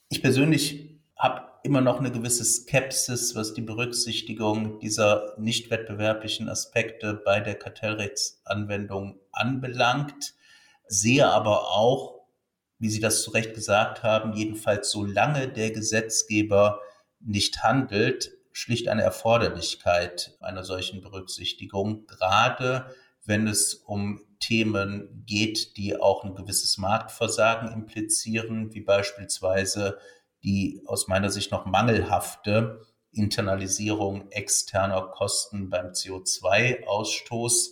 D: Ich persönlich habe immer noch eine gewisse Skepsis, was die Berücksichtigung dieser nicht wettbewerblichen Aspekte bei der Kartellrechtsanwendung anbelangt, sehe aber auch, wie Sie das zu Recht gesagt haben, jedenfalls solange der Gesetzgeber nicht handelt, schlicht eine Erforderlichkeit einer solchen Berücksichtigung, gerade wenn es um Themen geht, die auch ein gewisses Marktversagen implizieren, wie beispielsweise die aus meiner Sicht noch mangelhafte Internalisierung externer Kosten beim CO2-Ausstoß,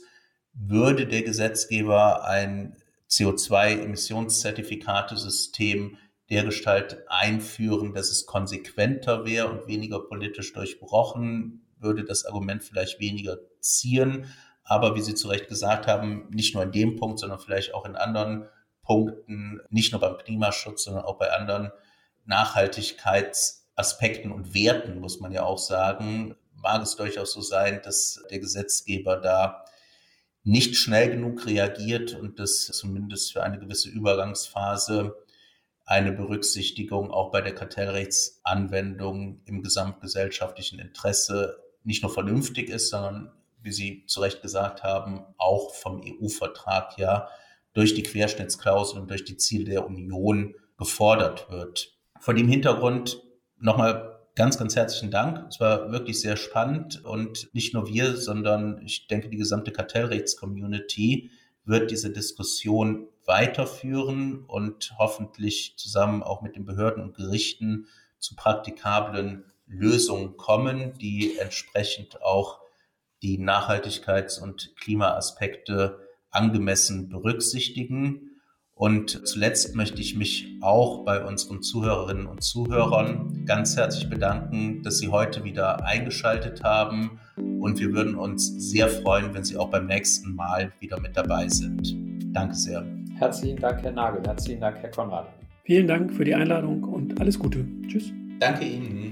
D: würde der Gesetzgeber ein CO2-Emissionszertifikatesystem dergestalt einführen, dass es konsequenter wäre und weniger politisch durchbrochen, würde das Argument vielleicht weniger ziehen. Aber wie Sie zu Recht gesagt haben, nicht nur in dem Punkt, sondern vielleicht auch in anderen Punkten, nicht nur beim Klimaschutz, sondern auch bei anderen Nachhaltigkeitsaspekten und Werten, muss man ja auch sagen, mag es durchaus so sein, dass der Gesetzgeber da nicht schnell genug reagiert und das zumindest für eine gewisse Übergangsphase eine Berücksichtigung auch bei der Kartellrechtsanwendung im gesamtgesellschaftlichen Interesse nicht nur vernünftig ist, sondern, wie Sie zu Recht gesagt haben, auch vom EU-Vertrag ja durch die Querschnittsklausel und durch die Ziele der Union gefordert wird. Vor dem Hintergrund nochmal ganz, ganz herzlichen Dank. Es war wirklich sehr spannend und nicht nur wir, sondern ich denke, die gesamte Kartellrechts-Community wird diese Diskussion weiterführen und hoffentlich zusammen auch mit den Behörden und Gerichten zu praktikablen Lösungen kommen, die entsprechend auch die Nachhaltigkeits- und Klimaaspekte angemessen berücksichtigen. Und zuletzt möchte ich mich auch bei unseren Zuhörerinnen und Zuhörern ganz herzlich bedanken, dass Sie heute wieder eingeschaltet haben. Und wir würden uns sehr freuen, wenn Sie auch beim nächsten Mal wieder mit dabei sind. Danke sehr.
B: Herzlichen Dank, Herr Nagel. Herzlichen Dank, Herr Konrad.
C: Vielen Dank für die Einladung und alles Gute. Tschüss.
D: Danke Ihnen.